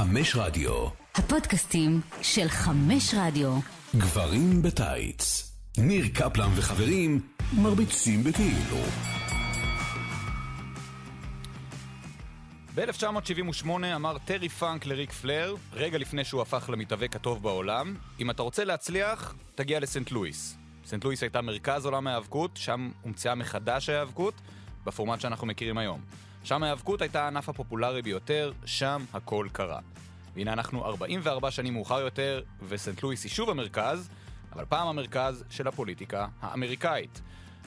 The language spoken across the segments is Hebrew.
חמש רדיו. הפודקאסטים של חמש רדיו. גברים בטייץ. ניר קפלן וחברים מרביצים בכאילו. ב-1978 אמר טרי פאנק לריק פלייר, רגע לפני שהוא הפך למתאבק הטוב בעולם, אם אתה רוצה להצליח, תגיע לסנט לואיס. סנט לואיס הייתה מרכז עולם ההיאבקות, שם הומצאה מחדש ההיאבקות, בפורמט שאנחנו מכירים היום. שם ההיאבקות הייתה הענף הפופולרי ביותר, שם הכל קרה. והנה אנחנו 44 שנים מאוחר יותר, וסנט לואיס היא שוב המרכז, אבל פעם המרכז של הפוליטיקה האמריקאית.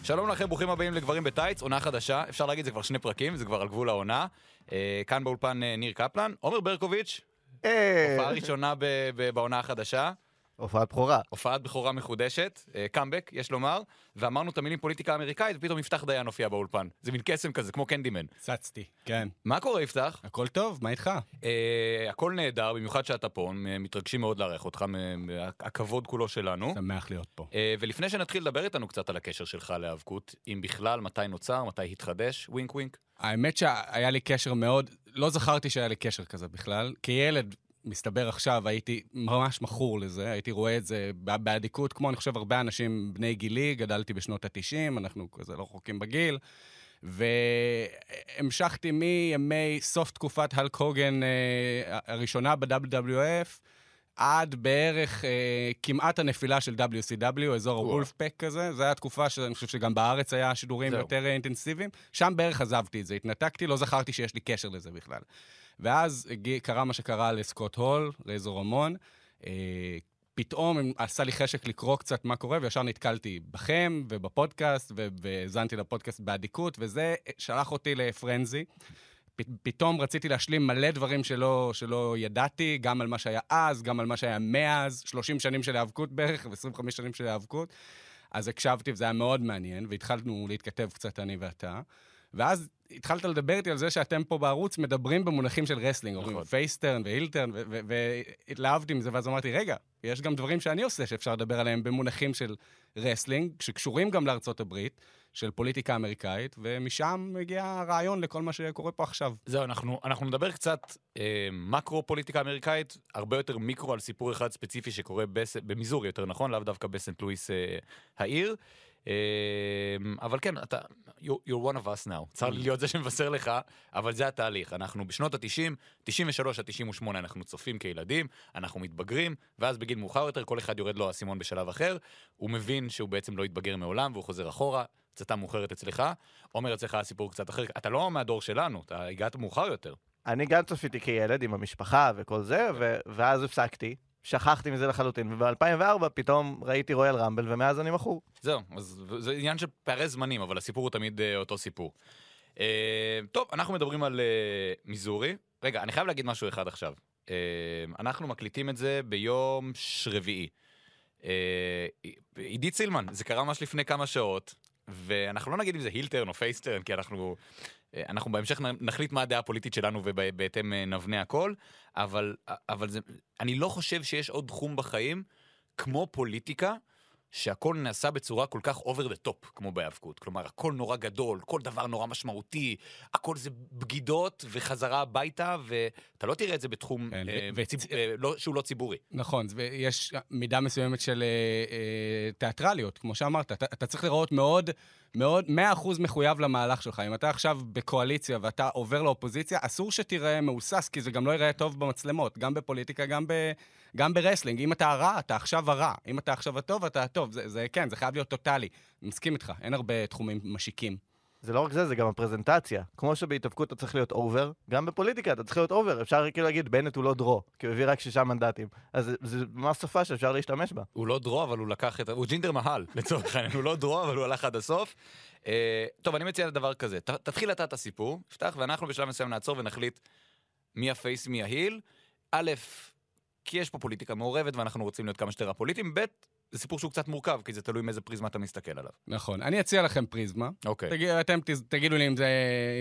שלום לכם, ברוכים הבאים לגברים בטייץ, עונה חדשה, אפשר להגיד זה כבר שני פרקים, זה כבר על גבול העונה. אה, כאן באולפן אה, ניר קפלן, עומר ברקוביץ', אה, הופעה ראשונה בעונה החדשה, הופעת בכורה. הופעת בכורה מחודשת, קאמבק, יש לומר, ואמרנו את המילים פוליטיקה אמריקאית, ופתאום יפתח דיין הופיע באולפן. זה מין קסם כזה, כמו קנדימן. צצתי, כן. מה קורה, יפתח? הכל טוב, מה איתך? אה, הכל נהדר, במיוחד שאתה פה, מתרגשים מאוד לארח אותך, הכבוד כולו שלנו. שמח להיות פה. אה, ולפני שנתחיל לדבר איתנו קצת על הקשר שלך להיאבקות, אם בכלל, מתי נוצר, מתי התחדש, ווינק ווינק. האמת שהיה לי קשר מאוד, לא זכרתי שהיה לי קשר כזה בכלל. כילד, מסתבר עכשיו, הייתי ממש מכור לזה, הייתי רואה את זה באדיקות, כמו אני חושב הרבה אנשים בני גילי, גדלתי בשנות ה-90, אנחנו כזה לא רחוקים בגיל. והמשכתי מימי סוף תקופת הלק הוגן אה, הראשונה ב-WWF, עד בערך אה, כמעט הנפילה של WCW, אזור וואו. הוולפפק כזה. זו הייתה תקופה שאני חושב שגם בארץ היה שידורים זהו. יותר אה, אינטנסיביים. שם בערך עזבתי את זה, התנתקתי, לא זכרתי שיש לי קשר לזה בכלל. ואז הגיע, קרה מה שקרה לסקוט הול, לאזור המון. אה, פתאום עשה לי חשק לקרוא קצת מה קורה, וישר נתקלתי בכם ובפודקאסט, והאזנתי לפודקאסט באדיקות, וזה שלח אותי ל frenzy. פתאום רציתי להשלים מלא דברים שלא, שלא ידעתי, גם על מה שהיה אז, גם על מה שהיה מאז, 30 שנים של היאבקות בערך, ו-25 שנים של היאבקות. אז הקשבתי, וזה היה מאוד מעניין, והתחלנו להתכתב קצת, אני ואתה. ואז התחלת לדבר איתי על זה שאתם פה בערוץ מדברים במונחים של wrestling, אומרים נכון. face turn ו heel turn, והתלהבתי מזה, ואז אמרתי, רגע, יש גם דברים שאני עושה שאפשר לדבר עליהם במונחים של wrestling, שקשורים גם לארצות הברית, של פוליטיקה אמריקאית, ומשם הגיע הרעיון לכל מה שקורה פה עכשיו. זהו, אנחנו, אנחנו נדבר קצת אה, מקרו פוליטיקה אמריקאית, הרבה יותר מיקרו על סיפור אחד ספציפי שקורה בס... במיזורי, יותר נכון, לאו דווקא בסנט לואיס אה, העיר. אה, אבל כן, אתה, you're, you're one of us now. צר לי להיות זה שמבשר לך, אבל זה התהליך. אנחנו בשנות ה-90, 93 עד 98 אנחנו צופים כילדים, אנחנו מתבגרים, ואז בגיל מאוחר יותר כל אחד יורד לו האסימון בשלב אחר, הוא מבין שהוא בעצם לא התבגר מעולם והוא חוזר אחורה. פצצה מאוחרת אצלך, עומר אצלך הסיפור קצת אחר, אתה לא מהדור שלנו, אתה הגעת מאוחר יותר. אני גם צפיתי כילד עם המשפחה וכל זה, ו- ואז הפסקתי, שכחתי מזה לחלוטין, וב-2004 פתאום ראיתי רויאל רמבל, ומאז אני מכור. זהו, אז זה עניין של פערי זמנים, אבל הסיפור הוא תמיד אה, אותו סיפור. אה, טוב, אנחנו מדברים על אה, מיזורי. רגע, אני חייב להגיד משהו אחד עכשיו. אה, אנחנו מקליטים את זה ביום רביעי. אה, עידית סילמן, זה קרה ממש לפני כמה שעות, ואנחנו לא נגיד אם זה הילטרן או פייסטרן, כי אנחנו, אה, אנחנו בהמשך נחליט מה הדעה הפוליטית שלנו ובהתאם אה, נבנה הכל, אבל, אבל זה, אני לא חושב שיש עוד תחום בחיים כמו פוליטיקה. שהכל נעשה בצורה כל כך over the top, כמו בהיאבקות. כלומר, הכל נורא גדול, כל דבר נורא משמעותי, הכל זה בגידות וחזרה הביתה, ואתה לא תראה את זה בתחום כן, אה, ו- ציב, אה, לא, שהוא לא ציבורי. נכון, ויש מידה מסוימת של אה, אה, תיאטרליות, כמו שאמרת. אתה, אתה צריך להיראות מאוד, מאוד, 100% מחויב למהלך שלך. אם אתה עכשיו בקואליציה ואתה עובר לאופוזיציה, אסור שתיראה מהוסס, כי זה גם לא ייראה טוב במצלמות, גם בפוליטיקה, גם, ב, גם ב wrestling. אם אתה הרע, אתה עכשיו הרע. אם אתה עכשיו הטוב, אתה הטוב. זה, זה כן, זה חייב להיות טוטאלי. מסכים איתך, אין הרבה תחומים משיקים. זה לא רק זה, זה גם הפרזנטציה. כמו שבהתאבקות אתה צריך להיות over, גם בפוליטיקה אתה צריך להיות over. אפשר כאילו להגיד, בנט הוא לא draw, כי הוא הביא רק שישה מנדטים. אז זה- ממש שפה שאפשר להשתמש בה. הוא לא draw, אבל הוא לקח את... הוא ג'ינדר מהל, לצורך העניין. הוא לא draw, אבל הוא הלך עד הסוף. אה, טוב, אני מציע דבר כזה. ת, תתחיל אתה את הסיפור, יפתח, ואנחנו בשלב מסוים נעצור ונחליט מי ה face, מי ה heel. א', כי יש פה פוליטיקה מעורבת ואנחנו רוצים להיות כמה שיותר א-פוליטיים, ב', זה סיפור שהוא קצת מורכב, כי זה תלוי מאיזה פריזמה אתה מסתכל עליו. נכון. אני אציע לכם פריזמה. אוקיי. תגיד, אתם תגידו לי אם זה,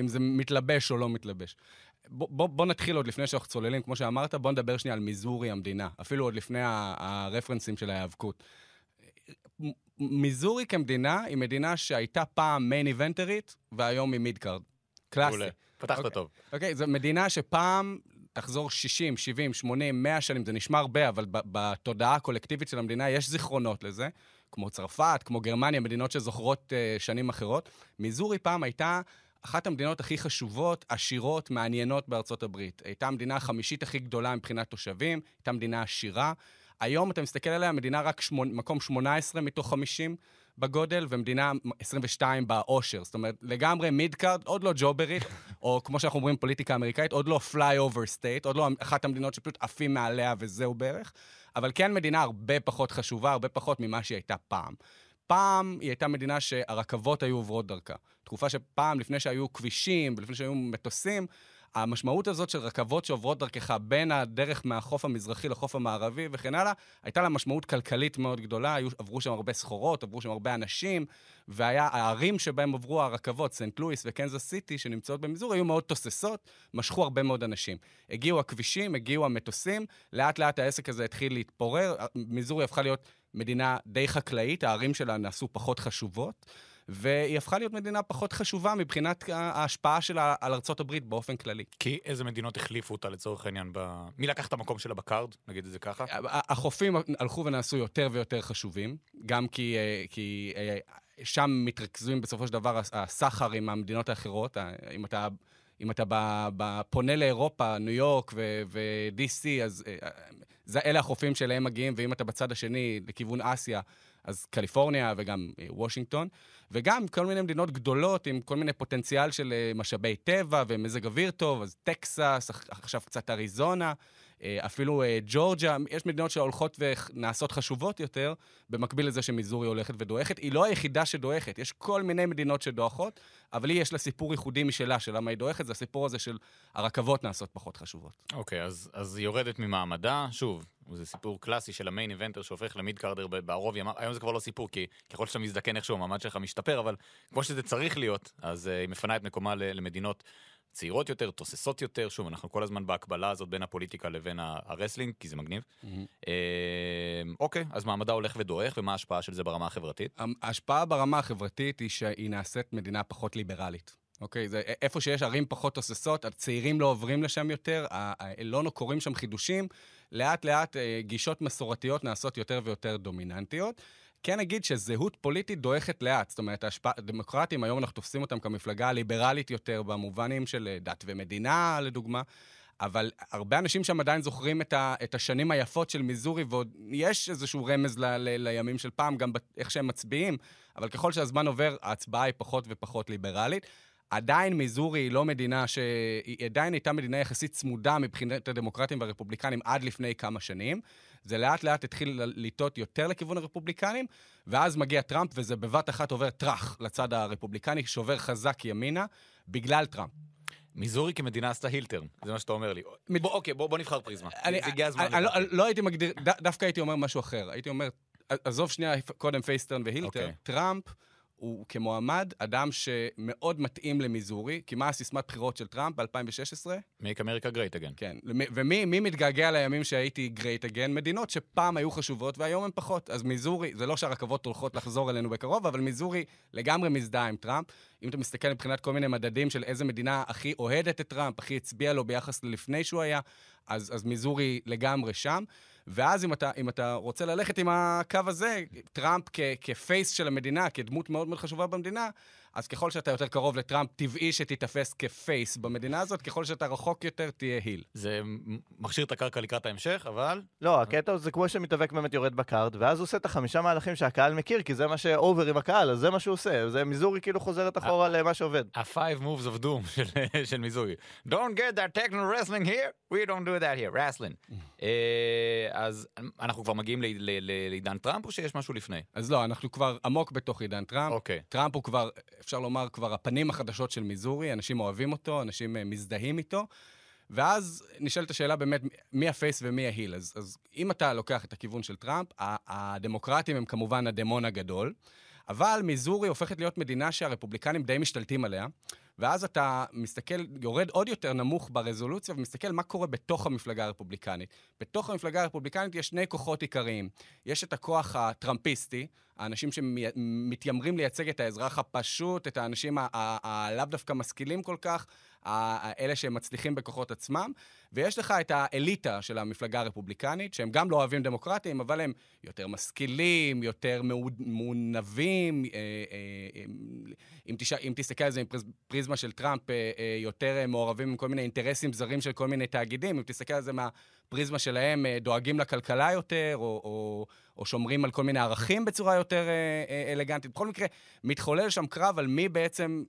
אם זה מתלבש או לא מתלבש. בוא, בוא, בוא נתחיל עוד לפני שאנחנו צוללים, כמו שאמרת, בוא נדבר שנייה על מיזורי המדינה, אפילו עוד לפני הרפרנסים של ההיאבקות. מיזורי כמדינה היא מדינה שהייתה פעם מיין איבנטרית, והיום היא מידקארד. קלאסי. פתחת אוקיי. טוב. אוקיי, זו מדינה שפעם תחזור 60, 70, 80, 100 שנים, זה נשמע הרבה, אבל בתודעה הקולקטיבית של המדינה יש זיכרונות לזה, כמו צרפת, כמו גרמניה, מדינות שזוכרות אה, שנים אחרות. מיזורי פעם הייתה אחת המדינות הכי חשובות, עשירות, מעניינות בארצות הברית. הייתה המדינה החמישית הכי גדולה מבחינת תושבים, הייתה מדינה עשירה. היום אתה מסתכל עליה, המדינה רק שמונ... מקום 18 מתוך 50 בגודל, ומדינה 22 בעושר. זאת אומרת, לגמרי mid card, עוד לא ג'וברית, או כמו שאנחנו אומרים פוליטיקה אמריקאית, עוד לא flyover state, עוד לא אחת המדינות שפשוט עפים מעליה וזהו בערך, אבל כן מדינה הרבה פחות חשובה, הרבה פחות ממה שהיא הייתה פעם. פעם היא הייתה מדינה שהרכבות היו עוברות דרכה. תקופה שפעם, לפני שהיו כבישים ולפני שהיו מטוסים, המשמעות הזאת של רכבות שעוברות דרכך בין הדרך מהחוף המזרחי לחוף המערבי וכן הלאה, הייתה לה משמעות כלכלית מאוד גדולה, היו, עברו שם הרבה סחורות, עברו שם הרבה אנשים, והיה, הערים שבהם עברו הרכבות, סנט לואיס וקנזס סיטי, שנמצאות במיזור, היו מאוד תוססות, משכו הרבה מאוד אנשים. הגיעו הכבישים, הגיעו המטוסים, לאט לאט העסק הזה התחיל להתפורר, מיזורי הפכה להיות מדינה די חקלאית, הערים שלה נעשו פחות חשובות. והיא הפכה להיות מדינה פחות חשובה מבחינת ההשפעה שלה על ארצות הברית באופן כללי. כי איזה מדינות החליפו אותה לצורך העניין? ב... מי לקח את המקום שלה בקארד? נגיד את זה ככה. החופים הלכו ונעשו יותר ויותר חשובים, גם כי, אה, כי אה, שם מתרכזים בסופו של דבר הסחר עם המדינות האחרות. אם אתה... אם אתה פונה לאירופה, ניו יורק ו-DC, אז אה, זה, אלה החופים שאליהם מגיעים, ואם אתה בצד השני, לכיוון אסיה, אז קליפורניה וגם אה, וושינגטון, וגם כל מיני מדינות גדולות עם כל מיני פוטנציאל של אה, משאבי טבע ומזג אוויר טוב, אז טקסס, עכשיו קצת אריזונה, אפילו ג'ורג'ה, יש מדינות שהולכות ונעשות חשובות יותר, במקביל לזה שמיזורי הולכת ודועכת. היא לא היחידה שדועכת, יש כל מיני מדינות שדועכות, אבל היא יש לה סיפור ייחודי משלה, של למה היא דועכת, זה הסיפור הזה של הרכבות נעשות פחות חשובות. אוקיי, אוקיי, אז, אז היא יורדת ממעמדה, שוב, זה סיפור קלאסי של ה main eventer שהופך ל mid carder בערוב ימיו, היום זה כבר לא סיפור, כי ככל שאתה מזדקן איכשהו המעמד שלך משתפר, אבל כמו שזה צריך להיות, אז אה, היא מפנה את מקומה למדינות צעירות יותר, תוססות יותר, שוב, אנחנו כל הזמן בהקבלה הזאת בין הפוליטיקה לבין ה wrestling, כי זה מגניב. Mm-hmm. אה, אוקיי, אז מעמדה הולך ודועך, ומה ההשפעה של זה ברמה החברתית? ההשפעה ברמה החברתית היא שהיא נעשית מדינה פחות ליברלית. אוקיי? זה איפה שיש ערים פחות תוססות, הצעירים לא עוברים לשם יותר, לא קורים שם חידושים, לאט לאט אה, גישות מסורתיות נעשות יותר ויותר דומיננטיות. כן אגיד שזהות פוליטית דועכת לאט. זאת אומרת, הדמוקרטים, היום אנחנו תופסים אותם כמפלגה הליברלית יותר, במובנים של אה, דת ומדינה, לדוגמה. אבל הרבה אנשים שם עדיין זוכרים את, ה, את השנים היפות של מיזורי, ועוד יש איזשהו רמז ל, ל, לימים של פעם, גם איך שהם מצביעים, אבל ככל שהזמן עובר, ההצבעה היא פחות ופחות ליברלית. עדיין מיזורי היא לא מדינה ש... היא עדיין הייתה מדינה יחסית צמודה מבחינת הדמוקרטים והרפובליקנים עד לפני כמה שנים. זה לאט לאט התחיל לנטות יותר לכיוון הרפובליקנים, ואז מגיע טראמפ, וזה בבת אחת עובר טראח לצד הרפובליקני, שובר חזק ימינה, בגלל טראמפ. מיזורי כמדינה עשתה heel turn, זה מה שאתה אומר לי. בוא, אוקיי, בוא, בוא נבחר פריזמה. אני, הגיע הזמן. אני, לא, לא הייתי מגדיר, ד, דווקא הייתי אומר משהו אחר. הייתי אומר, עזוב שנייה קודם face turn ו heel turn, אוקיי. אוקיי. טראמפ... הוא כמועמד אדם שמאוד מתאים למיזורי, כי מה הסיסמת בחירות של טראמפ ב-2016? make America great again. כן, ומי מתגעגע לימים שהייתי great again? מדינות שפעם היו חשובות והיום הן פחות. אז מיזורי, זה לא שהרכבות הולכות לחזור אלינו בקרוב, אבל מיזורי לגמרי מזדהה עם טראמפ. אם אתה מסתכל מבחינת כל מיני מדדים של איזה מדינה הכי אוהדת את טראמפ, הכי הצביעה לו ביחס ללפני שהוא היה, אז, אז מיזורי לגמרי שם. ואז אם אתה, אם אתה רוצה ללכת עם הקו הזה, טראמפ כ, כ face של המדינה, כדמות מאוד מאוד חשובה במדינה, אז ככל שאתה יותר קרוב לטראמפ, טבעי שתיתפס כ face במדינה הזאת, ככל שאתה רחוק יותר, תהיה heel. זה מכשיר את הקרקע לקראת ההמשך, אבל... לא, הקטע זה כמו שמתאבק באמת יורד ב card, ואז הוא עושה את החמישה מהלכים שהקהל מכיר, כי זה מה ש over עם הקהל, אז זה מה שהוא עושה. זה מיזורי כאילו חוזרת אחורה למה שעובד. ה-five moves of doom של, של מיזורי. Don't get that techno wrestling here, we don't do that here, wrestling. אה, אז אנחנו כבר מגיעים לעידן טראמפ, או שיש משהו לפני? אז לא, אנחנו כבר עמוק בתוך עידן טראמפ. אוקיי. טראמפ הוא כבר אפשר לומר, כבר הפנים החדשות של מיזורי, אנשים אוהבים אותו, אנשים אה, מזדהים איתו. ואז נשאלת השאלה באמת, מי ה face ומי ה heel. אז, אז אם אתה לוקח את הכיוון של טראמפ, הדמוקרטים הם כמובן הדמון הגדול, אבל מיזורי הופכת להיות מדינה שהרפובליקנים די משתלטים עליה, ואז אתה מסתכל, יורד עוד יותר נמוך ברזולוציה ומסתכל מה קורה בתוך המפלגה הרפובליקנית. בתוך המפלגה הרפובליקנית יש שני כוחות עיקריים. יש את הכוח הטראמפיסטי, האנשים שמתיימרים לייצג את האזרח הפשוט, את האנשים הלאו דווקא משכילים כל כך, אלה שהם מצליחים בכוחות עצמם, ויש לך את האליטה של המפלגה הרפובליקנית, שהם גם לא אוהבים דמוקרטים, אבל הם יותר משכילים, יותר מעונבים. אה, אה, אה, אם, אם תסתכל על זה מפריזמה של טראמפ, יותר מעורבים עם כל מיני אינטרסים זרים של כל מיני תאגידים, אם תסתכל על זה מהפריזמה שלהם, אה, דואגים לכלכלה יותר, או, או, או שומרים על כל מיני ערכים בצורה יותר אה, אה, אלגנטית. בכל מקרה, מתחולל שם קרב על מי בעצם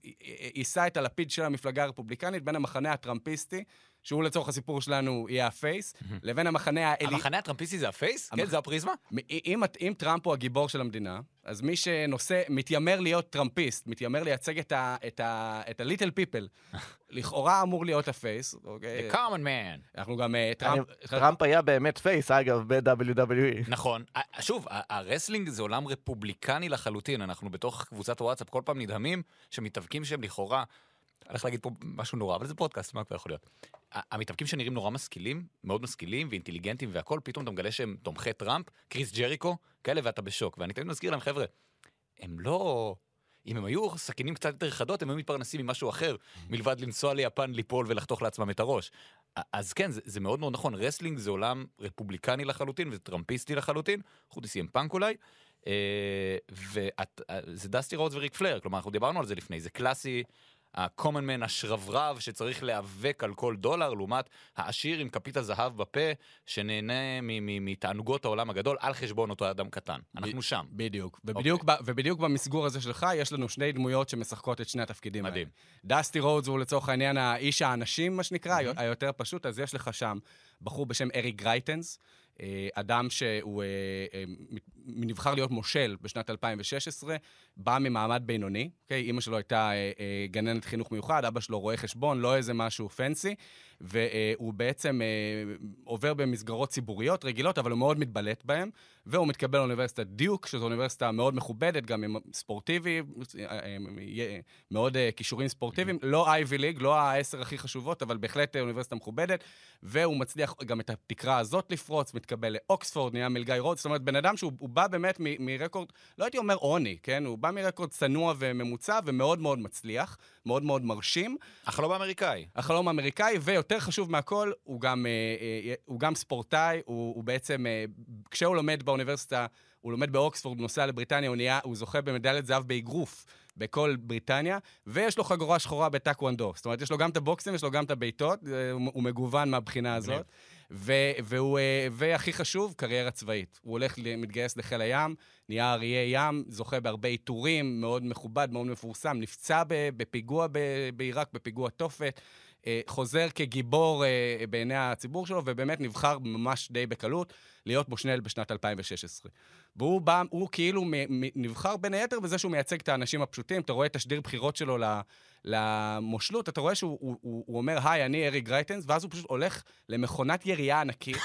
יישא את הלפיד של המפלגה הרפובליקנית בין המחנה הטראמפיסטי, שהוא לצורך הסיפור שלנו יהיה ה-face, לבין המחנה האלי... המחנה הטראמפיסטי זה ה-face? המח- כן, זה הפריזמה? מ- אם, אם טראמפ הוא הגיבור של המדינה, אז מי שנושא, מתיימר להיות טראמפיסט, מתיימר לייצג את ה- את ה- את ה-little people, לכאורה אמור להיות ה-face, אוקיי? The common man. אנחנו גם... אה, טראמפ... טראמפ היה באמת face, אגב, ב-WWE. נכון. ה- שוב, הרסלינג זה עולם רפובליקני לחלוטין. אנחנו בתוך קבוצת וואטסאפ כל פעם נדהמים שמתאבקים שהם לכאורה... הולך להגיד פה משהו נורא, אבל זה פודקאסט, מה כבר יכול להיות? המתאבקים שנראים נורא משכילים, מאוד משכילים ואינטליגנטים והכל, פתאום אתה מגלה שהם תומכי טראמפ, קריס ג'ריקו, כאלה ואתה בשוק. ואני תמיד מזכיר להם, חבר'ה, הם לא... אם הם היו סכינים קצת יותר חדות, הם היו מתפרנסים ממשהו אחר, מלבד לנסוע ליפן, ליפול ולחתוך לעצמם את הראש. אז כן, זה, זה מאוד מאוד נכון, רסלינג זה עולם רפובליקני לחלוטין וטראמפיסטי לחלוטין, חוץ מסי.אם פאנק אולי, אה, וזה דסטי רודס וריק פלייר, כלומר אנחנו דיברנו על זה לפני, זה קלאסי. ה-common man השרברב שצריך להיאבק על כל דולר, לעומת העשיר עם כפית הזהב בפה, שנהנה מתענוגות העולם הגדול על חשבון אותו אדם קטן. אנחנו שם. בדיוק. ובדיוק, ב, ובדיוק במסגור הזה שלך, יש לנו שני דמויות שמשחקות את שני התפקידים מדהים. האלה. דסטי רודס הוא לצורך העניין האיש האנשים, מה שנקרא, מהמם. היותר פשוט, אז יש לך שם בחור בשם אריק גרייטנס, אדם שהוא אה, אה, נבחר להיות מושל בשנת 2016, בא ממעמד בינוני, אוקיי? אימא שלו הייתה אה, אה, גננת חינוך מיוחד, אבא שלו רואה חשבון, לא איזה משהו fancy, והוא בעצם אה, עובר במסגרות ציבוריות רגילות, אבל הוא מאוד מתבלט בהן, והוא מתקבל לאוניברסיטת דיוק, שזו אוניברסיטה מאוד מכובדת, גם עם ספורטיבי, אה, אה, מאוד כישורים ספורטיביים, לא אייבי ליג, לא העשר הכי חשובות, אבל בהחלט אוניברסיטה מכובדת, והוא מצליח גם את התקרה הזאת לפרוץ, מתקבל לאוקספורד, נהיה מלגאי רוד, זאת אומרת, בן אדם שהוא הוא בא באמת מרקורד, לא הייתי אומר עוני, כן? הוא בא מרקורד צנוע וממוצע ומאוד מאוד מצליח, מאוד מאוד מרשים. החלום האמריקאי. החלום האמריקאי, ויותר חשוב מהכל, הוא גם, אה, אה, הוא גם ספורטאי, הוא, הוא בעצם, אה, כשהוא לומד באוניברסיטה, הוא לומד באוקספורד, נוסע לבריטניה, הוא, נהיה, הוא זוכה במדליית זהב באגרוף בכל בריטניה, ויש לו חגורה שחורה בטקוונדו. זאת אומרת, יש לו גם את הבוקסים, יש לו גם את הבעיטות, הוא, מגוון מהבחינה. הזאת. והוא, אה, והכי חשוב, קריירה צבאית. הוא הולך, מתגייס לחיל הים, נהיה אריה ים, זוכה בהרבה עיטורים, מאוד מכובד, מאוד מפורסם, נפצע בפיגוע בעיראק, בפיגוע תופת, חוזר כגיבור אה, בעיני הציבור שלו, ובאמת נבחר ממש די בקלות להיות מושל בשנת 2016. והוא בא, הוא כאילו נבחר בין היתר בזה שהוא מייצג את האנשים הפשוטים. אתה רואה את תשדיר בחירות שלו למושלות, אתה רואה שהוא הוא, הוא, הוא אומר, היי, אני אריק גרייטנס, ואז הוא פשוט הולך למכונת ירייה ענקית.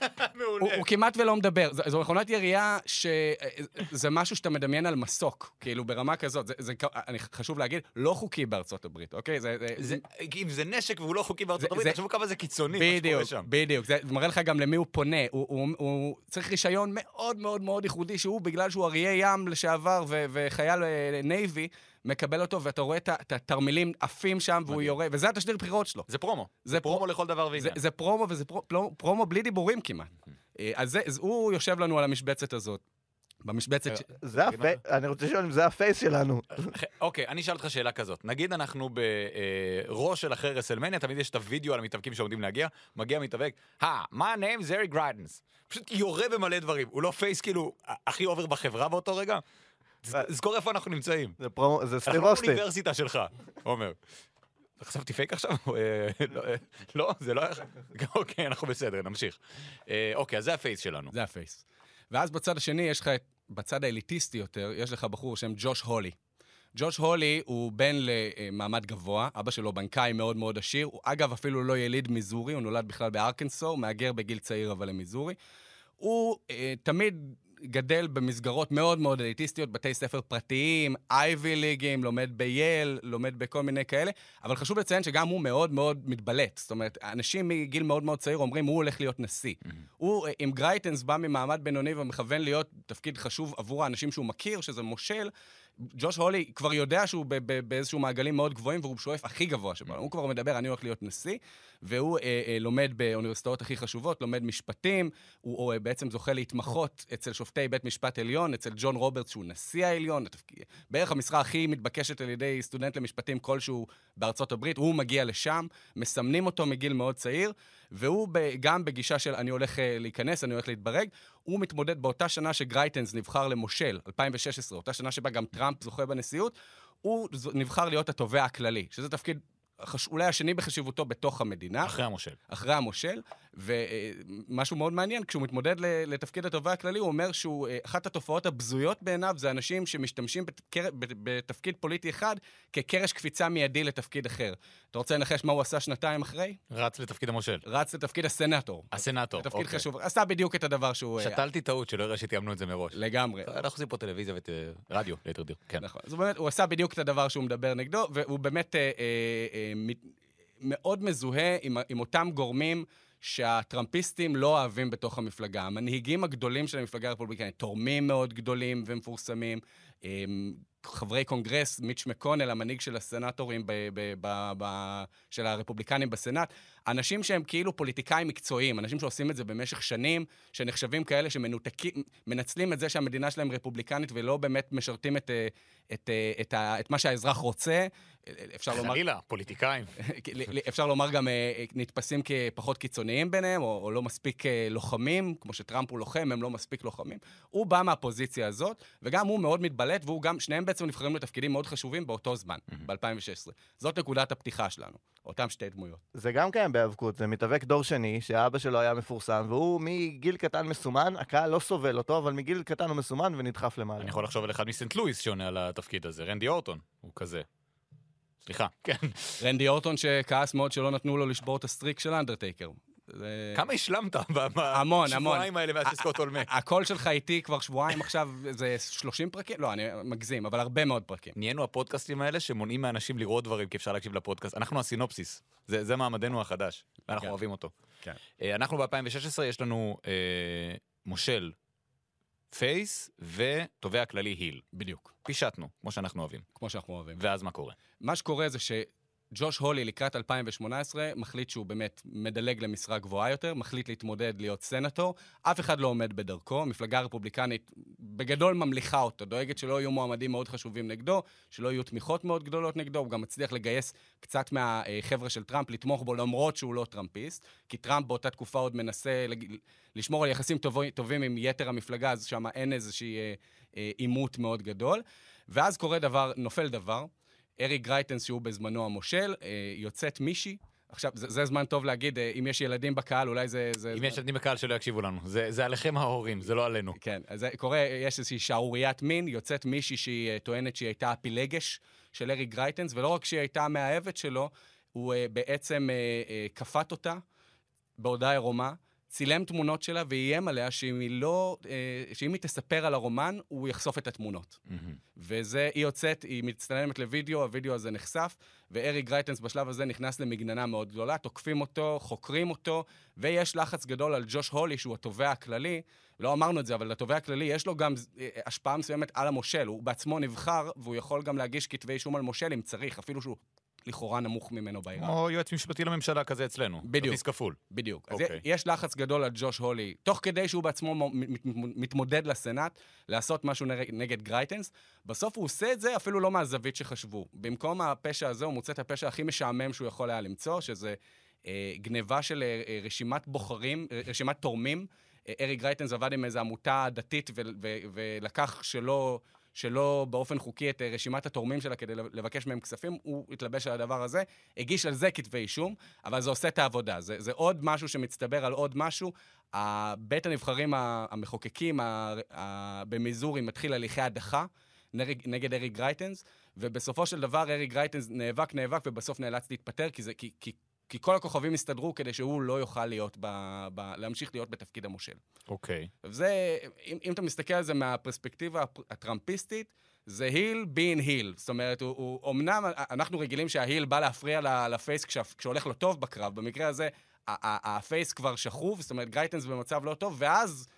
הוא, הוא כמעט ולא מדבר. ז- זו מכונת ירייה שזה משהו שאתה מדמיין על מסוק, כאילו ברמה כזאת. זה, זה, אני, חשוב להגיד, לא חוקי בארצות הברית, אוקיי? זה, זה, זה, אם זה נשק והוא לא חוקי בארצות זה- הברית, תחשבו כמה זה קיצוני, מה שקורה בדיוק, שם. בדיוק. זה מראה לך גם למי הוא פונה. הוא, הוא, הוא צריך רישיון מאוד מאוד מאוד ייחודי, שהוא, בגלל שהוא אריה ים לשעבר ו, וחייל אה, Navy, מקבל אותו, ואתה רואה את התרמילים עפים שם, והוא מדהים. יורה, וזה התשדיר בחירות שלו. זה פרומו. זה זה פרומו פרו- לכל דבר זה, ועניין. זה פרומו, וזה פרו, פרו, פרומו בלי דיבורים כמעט. אה, אז, זה, אז הוא יושב לנו על המשבצת הזאת. במשבצת... ש... זה ה-face, אני רוצה לשאול אם זה ה-face שלנו. אוקיי, אני אשאל אותך שאלה כזאת. נגיד אנחנו בראש של אחרי רסלמניה, תמיד יש את הוידאו על המתאבקים שעומדים להגיע, מגיע מתאבק, אה, my name is Eric Greitens. פשוט יורה במלא דברים. הוא לא face כאילו הכי over בחברה באותו רגע? זכור איפה אנחנו נמצאים. זה פרומו, זה סטיב אנחנו אוסטין. באוניברסיטה שלך, עומר. חשבתי פייק עכשיו? אה, לא, אה, לא, זה לא היה... אוקיי, אנחנו בסדר, נמשיך. אה, אוקיי, אז זה ה-face שלנו. זה ה-face. ואז בצד השני יש לך, את- בצד האליטיסטי יותר, יש לך בחור בשם ג'וש הולי. ג'וש הולי הוא בן למעמד גבוה, אבא שלו בנקאי מאוד מאוד עשיר. הוא אגב אפילו לא יליד מיזורי, הוא נולד בכלל בארקנסו, הוא מהגר בגיל צעיר אבל למיזורי. הוא אה, תמיד גדל במסגרות מאוד מאוד אליטיסטיות, בתי ספר פרטיים, Ivy League ים, לומד בייל, לומד בכל מיני כאלה, אבל חשוב לציין שגם הוא מאוד מאוד מתבלט. זאת אומרת, אנשים מגיל מאוד מאוד צעיר אומרים, הוא הולך להיות נשיא. הוא, אם גרייטנס בא ממעמד בינוני ומכוון להיות תפקיד חשוב עבור האנשים שהוא מכיר, שזה מושל, ג'וש הולי כבר יודע שהוא ב- ב- באיזשהו מעגלים מאוד גבוהים, והוא שואף הכי גבוה שבו. הוא כבר מדבר, אני הולך להיות נשיא, והוא אה, אה, לומד באוניברסיטאות הכי חשובות, לומד משפטים, הוא, אה, בעצם זוכה להתמחות אצל שופטי בית משפט עליון, אצל ג'ון רוברטס, שהוא נשיא העליון. בערך המשרה הכי מתבקשת על ידי סטודנט למשפטים כלשהו בארצות הברית, הוא מגיע לשם, מסמנים אותו מגיל מאוד צעיר, והוא ב, גם בגישה של אני הולך אה, להיכנס, אני הולך להתברג, הוא מתמודד באותה שנה שגרייטנס נבחר למושל, 2016, אותה שנה שבה גם טראמפ זוכה בנשיאות, הוא נבחר להיות התובע הכללי, שזה תפקיד חש... אולי השני בחשיבותו בתוך המדינה. אחרי המושל. אחרי המושל, ומשהו מאוד מעניין, כשהוא מתמודד לתפקיד התובע הכללי, הוא אומר שהוא, אה, אחת התופעות הבזויות בעיניו זה אנשים שמשתמשים בתקר... בת- בתפקיד פוליטי אחד כקרש קפיצה מיידי לתפקיד אחר. אתה רוצה לנחש מה הוא עשה שנתיים אחרי? רץ לתפקיד המושל. רץ לתפקיד הסנאטור. הסנאטור, תפקיד אוקיי. חשוב. עשה בדיוק את הדבר שהוא... אה, שתלתי טעות שלא יראה שתיאמנו את זה מראש. לגמרי. אנחנו עושים פה טלוויזיה ורדיו, ליתר דיוק. כן. נכון. אז הוא באמת, הוא עשה בדיוק את הדבר שהוא מדבר נגדו, והוא באמת אה, אה, אה, מאוד מזוהה עם, עם אותם גורמים שהטראמפיסטים לא אוהבים בתוך המפלגה. המנהיגים הגדולים של המפלגה הרפובליקנית, תורמים מאוד גדולים ומפורסמים, אה, חברי קונגרס, מיץ' מקונל, המנהיג של הסנטורים ב, ב, ב, ב, של הרפובליקנים בסנאט, אנשים שהם כאילו פוליטיקאים מקצועיים, אנשים שעושים את זה במשך שנים, שנחשבים כאלה שמנותקים, מנצלים את זה שהמדינה שלהם רפובליקנית ולא באמת משרתים את, אה, את, אה, את, ה- את מה שהאזרח רוצה. אפשר לומר, חלילה, פוליטיקאים. אפשר לומר גם אה, נתפסים כפחות קיצוניים ביניהם, או, או לא מספיק לוחמים, כמו שטראמפ הוא לוחם, הם לא מספיק לוחמים. הוא בא מהפוזיציה הזאת, וגם הוא מאוד מתבלט, והוא גם, שניהם בעצם נבחרים לתפקידים מאוד חשובים באותו זמן, ב-2016. זאת נקודת הפתיחה שלנו, אותם שתי דמויות. זה גם קיים בהיאבקות, זה מתאבק דור שני, שאבא שלו היה מפורסם, והוא מגיל קטן מסומן, הקהל לא סובל אותו, אבל מגיל קטן הוא מסומן ונדחף למעלה. אני יכול לחשוב על אחד מסנט לואיס שעונה על התפקיד הזה, רנדי אורטון, הוא כזה. סליחה, כן. רנדי אורטון שכעס מאוד שלא נתנו לו לשבור את ה-streak של אנדרטייקר. זה- כמה השלמת. בשבועיים האלה מאז שסקוט הול מת? הקול שלך איתי כבר שבועיים עכשיו, זה 30 פרקים? לא, אני מגזים, אבל הרבה מאוד פרקים. נהיינו הפודקאסטים האלה שמונעים מאנשים לראות דברים כי אפשר להקשיב לפודקאסט. אנחנו הסינופסיס, זה, זה מעמדנו החדש, ואנחנו כן. אוהבים אותו. כן. אה, אנחנו ב-2016, יש לנו אה, מושל פייס ותובע כללי היל. בדיוק, פישטנו, כמו שאנחנו אוהבים. כמו שאנחנו אוהבים. ואז מה קורה? מה שקורה זה שג'וש הולי לקראת 2018 מחליט שהוא באמת מדלג למשרה גבוהה יותר, מחליט להתמודד להיות סנטור, אף אחד לא עומד בדרכו, המפלגה הרפובליקנית בגדול ממליכה אותו, דואגת שלא יהיו מועמדים מאוד חשובים נגדו, שלא יהיו תמיכות מאוד גדולות נגדו, הוא גם מצליח לגייס קצת מהחבר'ה של טראמפ לתמוך בו למרות שהוא לא טראמפיסט, כי טראמפ באותה תקופה עוד מנסה לג... לשמור על יחסים טובים, טובים עם יתר המפלגה, אז שם אין איזושהי אה, אה, עימות מאוד גדול. ואז קורה דבר, נופל דבר, אריק גרייטנס, שהוא בזמנו המושל, אה, יוצאת מישהי. עכשיו, זה, זה זמן טוב להגיד, אה, אם יש ילדים בקהל, אולי זה... זה אם זמן... יש ילדים בקהל שלא יקשיבו לנו, זה, זה עליכם ההורים, זה לא עלינו. כן, אז זה קורה, יש איזושהי שערוריית מין, יוצאת מישהי שהיא אה, טוענת שהיא הייתה הפילגש של אריק גרייטנס, ולא רק שהיא הייתה המאהבת שלו, הוא בעצם כפת אותה בהודעה עירומה, צילם תמונות שלה ואיים עליה שאם היא לא, אה, שאם היא תספר על הרומן, הוא יחשוף את התמונות. וזה, היא יוצאת, היא מצטלמת לוידאו, הוידאו הזה נחשף, ואריק גרייטנס בשלב הזה נכנס למגננה מאוד גדולה, תוקפים אותו, חוקרים אותו, ויש לחץ גדול על ג'וש הולי, שהוא התובע הכללי, לא אמרנו את זה, אבל לתובע הכללי יש לו גם אה, השפעה מסוימת על המושל, הוא בעצמו נבחר, והוא יכול גם להגיש כתבי אישום על מושל אם צריך, אפילו שהוא לכאורה נמוך ממנו בהיררכיה. כמו יועץ משפטי לממשלה כזה אצלנו. בדיוק. כרטיס כפול. בדיוק. אז אוקיי. יש לחץ גדול על ג'וש הולי, תוך כדי שהוא בעצמו מתמודד לסנאט, לעשות משהו נגד גרייטנס. בסוף הוא עושה את זה אפילו לא מהזווית שחשבו. במקום הפשע הזה, הוא מוצא את הפשע הכי משעמם שהוא יכול היה למצוא, שזה אה, גניבה של אה, אה, רשימת בוחרים, אה, רשימת תורמים. אה, אריק גרייטנס עבד עם איזו עמותה דתית ולקח שלא... שלא באופן חוקי את אה, רשימת התורמים שלה כדי לבקש מהם כספים, הוא התלבש על הדבר הזה, הגיש על זה כתבי אישום, אבל זה עושה את העבודה. זה, זה עוד משהו שמצטבר על עוד משהו. בית הנבחרים המחוקקים במיזורי מתחיל הליכי הדחה נגד אריק גרייטנס, ובסופו של דבר אריק גרייטנס נאבק, נאבק, ובסוף נאלץ להתפטר, כי, זה, כי, כי כי כל הכוכבים הסתדרו כדי שהוא לא יוכל להיות ב, ב, להמשיך להיות בתפקיד המושל. אוקיי. וזה, אם, אם אתה מסתכל על זה מהפרספקטיבה הפ- הטראמפיסטית, זה heel בין heel. זאת אומרת, הוא, הוא אמנם, אנחנו רגילים שה heel בא להפריע ל face כשה, כשהולך לו טוב בקרב. במקרה הזה, ה face כבר שכוב, זאת אומרת, גרייטנס במצב לא טוב, ואז,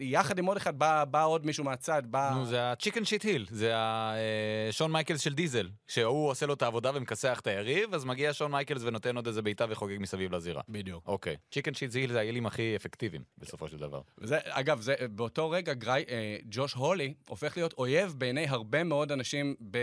יחד עם עוד אחד, בא, בא עוד מישהו מהצד, בא... נו, זה ה chicken shit heel, זה השון מייקלס של דיזל, שהוא עושה לו את העבודה ומכסח את היריב, אז מגיע שון מייקלס ונותן עוד איזה בעיטה וחוגג מסביב לזירה. בדיוק. אוקיי. chicken shit heel זה ההילים הכי אפקטיביים, בסופו של דבר. וזה, אגב, זה, באותו רגע גרי, אה, ג'וש הולי הופך להיות אויב בעיני הרבה מאוד אנשים ב, אה,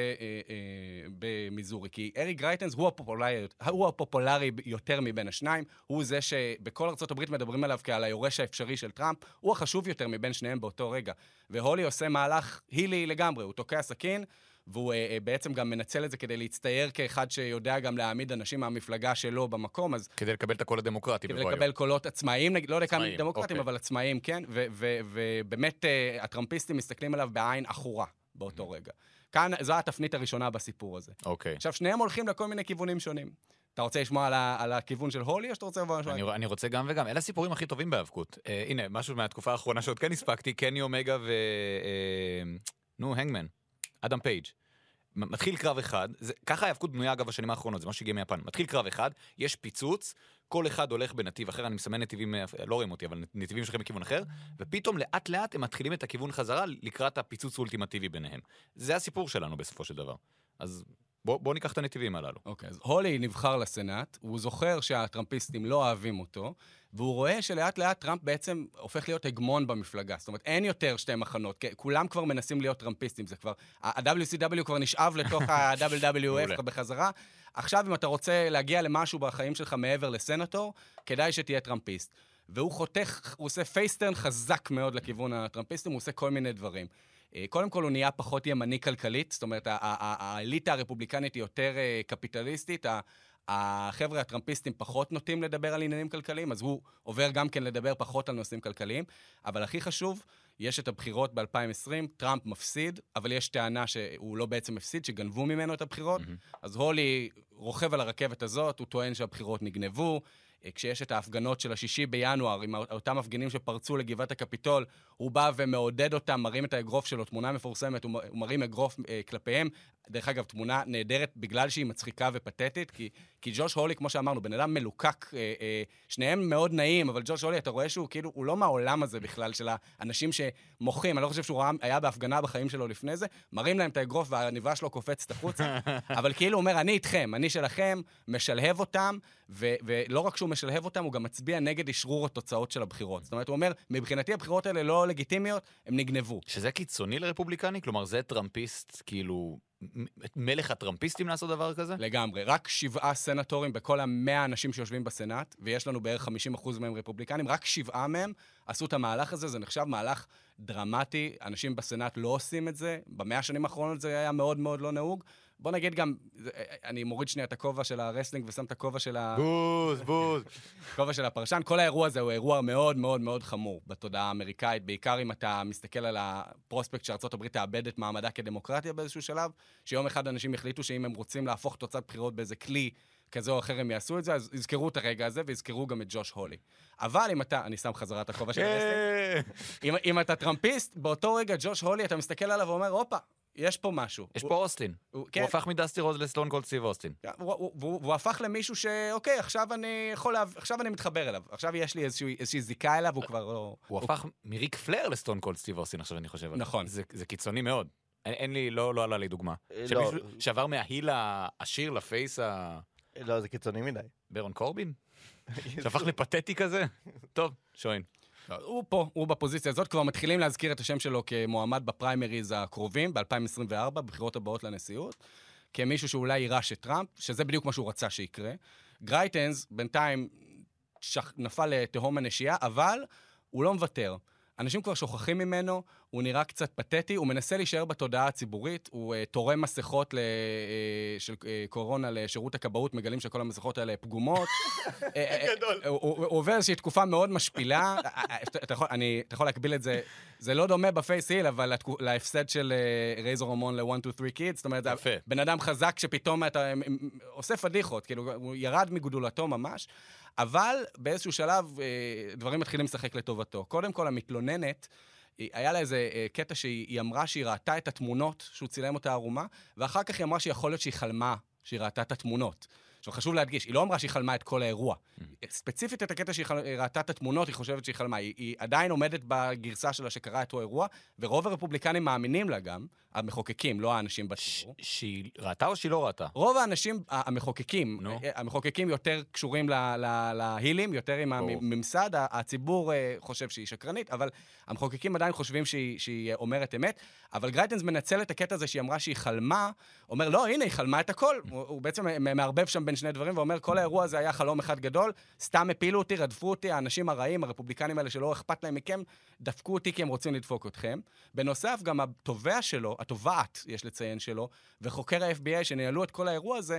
אה, במיזורי. כי אריק גרייטנס הוא הפופולרי, הוא הפופולרי יותר מבין השניים. הוא זה שבכל ארה"ב מדברים עליו כעל היורש האפשרי של טראמפ. הוא החשוב יותר מבין שניהם באותו רגע. והולי עושה מהלך הילי לגמרי, הוא תוקע סכין. והוא אה, אה, בעצם גם מנצל את זה כדי להצטייר כאחד שיודע גם להעמיד אנשים מהמפלגה שלו במקום, אז כדי לקבל את הקול הדמוקרטי כדי בבוא היום. לקבל קולות עצמאיים, לא יודע כמה דמוקרטים, אוקיי. אבל עצמאיים, כן, ובאמת אה, הטראמפיסטים מסתכלים עליו בעין עכורה באותו רגע. כאן, זו התפנית הראשונה בסיפור הזה. אוקיי. עכשיו, שניהם הולכים לכל מיני כיוונים שונים. אתה רוצה לשמוע על, ה- על הכיוון של הולי, או שאתה רוצה? אני, אני רוצה גם וגם, אלה הסיפורים הכי טובים בהיאבקות. אה, הנה, משהו מהתקופה האחרונה שעוד כן הספקתי, קני אומגה ו... אה, נו, הנגמן, אדם פייג'. מתחיל קרב אחד, זה, ככה ההיאבקות בנויה אגב בשנים האחרונות, זה משהו שהגיע מיפן. מתחיל קרב אחד, יש פיצוץ, כל אחד הולך בנתיב אחר, אני מסמן נתיבים, אה, לא רואים אותי, אבל נתיבים שלכם בכיוון אחר, ופתאום לאט לאט הם מתחילים את הכיוון חזרה לקראת הפיצוץ האולטימטיבי ביניהם. זה הסיפור שלנו בסופו של דבר. אז בואו בוא ניקח את הנתיבים הללו. אוקיי, אז הולי נבחר לסנאט, הוא זוכר שהטראמפיסטים לא אוהבים אותו, והוא רואה שלאט לאט טראמפ בעצם הופך להיות הגמון במפלגה. זאת אומרת, אין יותר שתי מחנות, כולם כבר מנסים להיות טראמפיסטים, זה כבר, ה-WCW כבר נשאב לתוך. ה-WWF בחזרה. עכשיו, אם אתה רוצה להגיע למשהו בחיים שלך מעבר לסנטור, כדאי שתהיה טראמפיסט. והוא חותך, הוא עושה face turn חזק מאוד לכיוון הטראמפיסטים, הוא עושה כל מיני דברים. אה, קודם כל, הוא נהיה פחות ימני כלכלית, זאת אומרת, האליטה הרפובליקנית היא יותר אה, קפיטליסטית, החבר'ה הטראמפיסטים פחות נוטים לדבר על עניינים כלכליים, אז הוא עובר גם כן לדבר פחות על נושאים כלכליים. אבל הכי חשוב, יש את הבחירות ב-2020, טראמפ מפסיד, אבל יש טענה שהוא לא בעצם הפסיד, שגנבו ממנו את הבחירות. אז הולי רוכב על הרכבת הזאת, הוא טוען שהבחירות נגנבו. אה, כשיש את ההפגנות של השישי בינואר, עם אותם מפגינים שפרצו לגבעת הקפיטול, הוא בא ומעודד אותם, מרים את האגרוף שלו, תמונה מפורסמת, הוא מרים אגרוף אה, כלפיהם. דרך אגב, תמונה נהדרת בגלל שהיא מצחיקה ופתטית, כי, כי ג'וש הולי, כמו שאמרנו, בן אדם מלוקק, אה, אה, שניהם מאוד נעים, אבל ג'וש הולי, אתה רואה שהוא כאילו, הוא לא מהעולם הזה בכלל, של האנשים שמוחים, אני לא חושב שהוא ראה, היה בהפגנה בחיים שלו לפני זה, מרים להם את האגרוף והעניבה שלו קופצת החוצה, אבל כאילו הוא אומר, אני איתכם, אני שלכם, משלהב אותם, ו- ולא רק שהוא משלהב אותם, הוא גם מצביע נגד אשרור התוצאות של הבחירות. זאת אומרת, הוא אומר, מבחינתי הבחירות האלה לא לגיטימיות, הם נגנבו. שזה קיצוני לרפובליקני? כלומר, זה טראמפיסט, כאילו, מלך הטראמפיסטים לעשות דבר כזה? לגמרי. רק שבעה סנטורים בכל המאה אנשים שיושבים בסנאט, ויש לנו בערך 50% מהם רפובליקנים, רק שבעה מהם עשו את המהלך הזה, זה נחשב מהלך דרמטי. אנשים בסנאט לא עושים את זה, במאה השנים האחרונות זה היה מאוד מאוד לא נהוג. בוא נגיד גם, זה- אני מוריד שנייה את הכובע של ה wrestling ושם את הכובע של, ה... בוז, בוז. הכובע של הפרשן. כל האירוע הזה הוא אירוע מאוד מאוד מאוד חמור בתודעה האמריקאית, בעיקר אם אתה מסתכל על ה prospect שארה"ב תאבד את מעמדה כדמוקרטיה באיזשהו שלב, שיום אחד אנשים החליטו שאם הם רוצים להפוך תוצאת בחירות באיזה כלי כזה או אחר הם יעשו את זה, אז יזכרו את הרגע הזה ויזכרו גם את ג'וש הולי. אבל אם אתה, אני שם חזרה את הכובע של ה wrestling, אם, אם אתה טראמפיסט, באותו רגע ג'וש הולי, אתה מסתכל עליו ואומר, הופה, יש פה משהו. יש הוא- פה אוסטין. הוא, כן, הוא הפך מדסטי רוז לסטון קולד סטיב אוסטין. הוא, הוא, הוא, הוא הפך למישהו שאוקיי, עכשיו אני יכול, לה, עכשיו אני מתחבר אליו. עכשיו יש לי איזושהי, איזושהי זיקה אליו, הוא כבר לא... הוא הפך מריק פלייר לסטון קולד סטיב אוסטין, עכשיו אני חושב. נכון. זה- זה קיצוני מאוד. אין- אין לי, לא לא עלה לי דוגמה. אה, שמישהו לא. שעבר מה heel העשיר ל face ה... לא, זה קיצוני מדי. ברון קורבין? שהפך לפתטי כזה? טוב, שוין. הוא פה, הוא בפוזיציה הזאת, כבר מתחילים להזכיר את השם שלו כמועמד בפריימריז הקרובים, ב-2024, בבחירות הבאות לנשיאות, כמישהו שאולי יירש את טראמפ, שזה בדיוק מה שהוא רצה שיקרה. גרייטנס בינתיים שח... נפל לתהום הנשייה, אבל הוא לא מוותר. אנשים כבר שוכחים ממנו, הוא נראה קצת פתטי, הוא מנסה להישאר בתודעה הציבורית, הוא uh, תורם מסכות ל, uh, של uh, קורונה לשירות הכבאות, מגלים שכל המסכות האלה פגומות. גדול. הוא, הוא, הוא עובר איזושהי תקופה מאוד משפילה. אתה, יכול, אני, אתה יכול להקביל את זה, זה לא דומה בפייס היל, אבל להפסד של רייזור הומון ל-1, 2, 3 קידס, זאת אומרת. בן אדם חזק שפתאום אתה עושה פדיחות, כאילו, הוא ירד מגדולתו ממש. אבל באיזשהו שלב דברים מתחילים לשחק לטובתו. קודם כל, המתלוננת... היה לה איזה אה, קטע שהיא אמרה שהיא ראתה את התמונות שהוא צילם אותה ערומה, ואחר כך היא אמרה שיכול להיות שהיא חלמה שהיא ראתה את התמונות. עכשיו, חשוב להדגיש, היא לא אמרה שהיא חלמה את כל האירוע. Mm-hmm. ספציפית את הקטע שהיא חל... ראתה את התמונות, היא חושבת שהיא חלמה. היא, היא עדיין עומדת בגרסה שלה שקרה את אותו אירוע, ורוב הרפובליקנים מאמינים לה גם, המחוקקים, לא האנשים בציבור. שהיא ראתה או שהיא לא ראתה? רוב האנשים, המחוקקים, no. אה, המחוקקים יותר קשורים להילים, יותר עם הממסד, הציבור אה, חושב שהיא שקרנית, אבל המחוקקים עדיין חושבים שהיא, שהיא אומרת אמת. אבל גרייטנס מנצל את הקטע הזה שהיא אמרה שהיא חלמה, אומר, לא, הנה, היא חלמה את הכל. הוא, הוא בעצם מערבב שם בין שני דברים ואומר, כל האירוע הזה היה חלום אחד גדול, סתם הפילו אותי, רדפו אותי, האנשים הרעים, הרפובליקנים האלה שלא אכפת להם מכם, דפקו אותי כי הם רוצים לדפוק אתכם. בנוסף, גם התובע שלו, התובעת, יש לציין שלו, וחוקר ה-FBI שניהלו את כל האירוע הזה,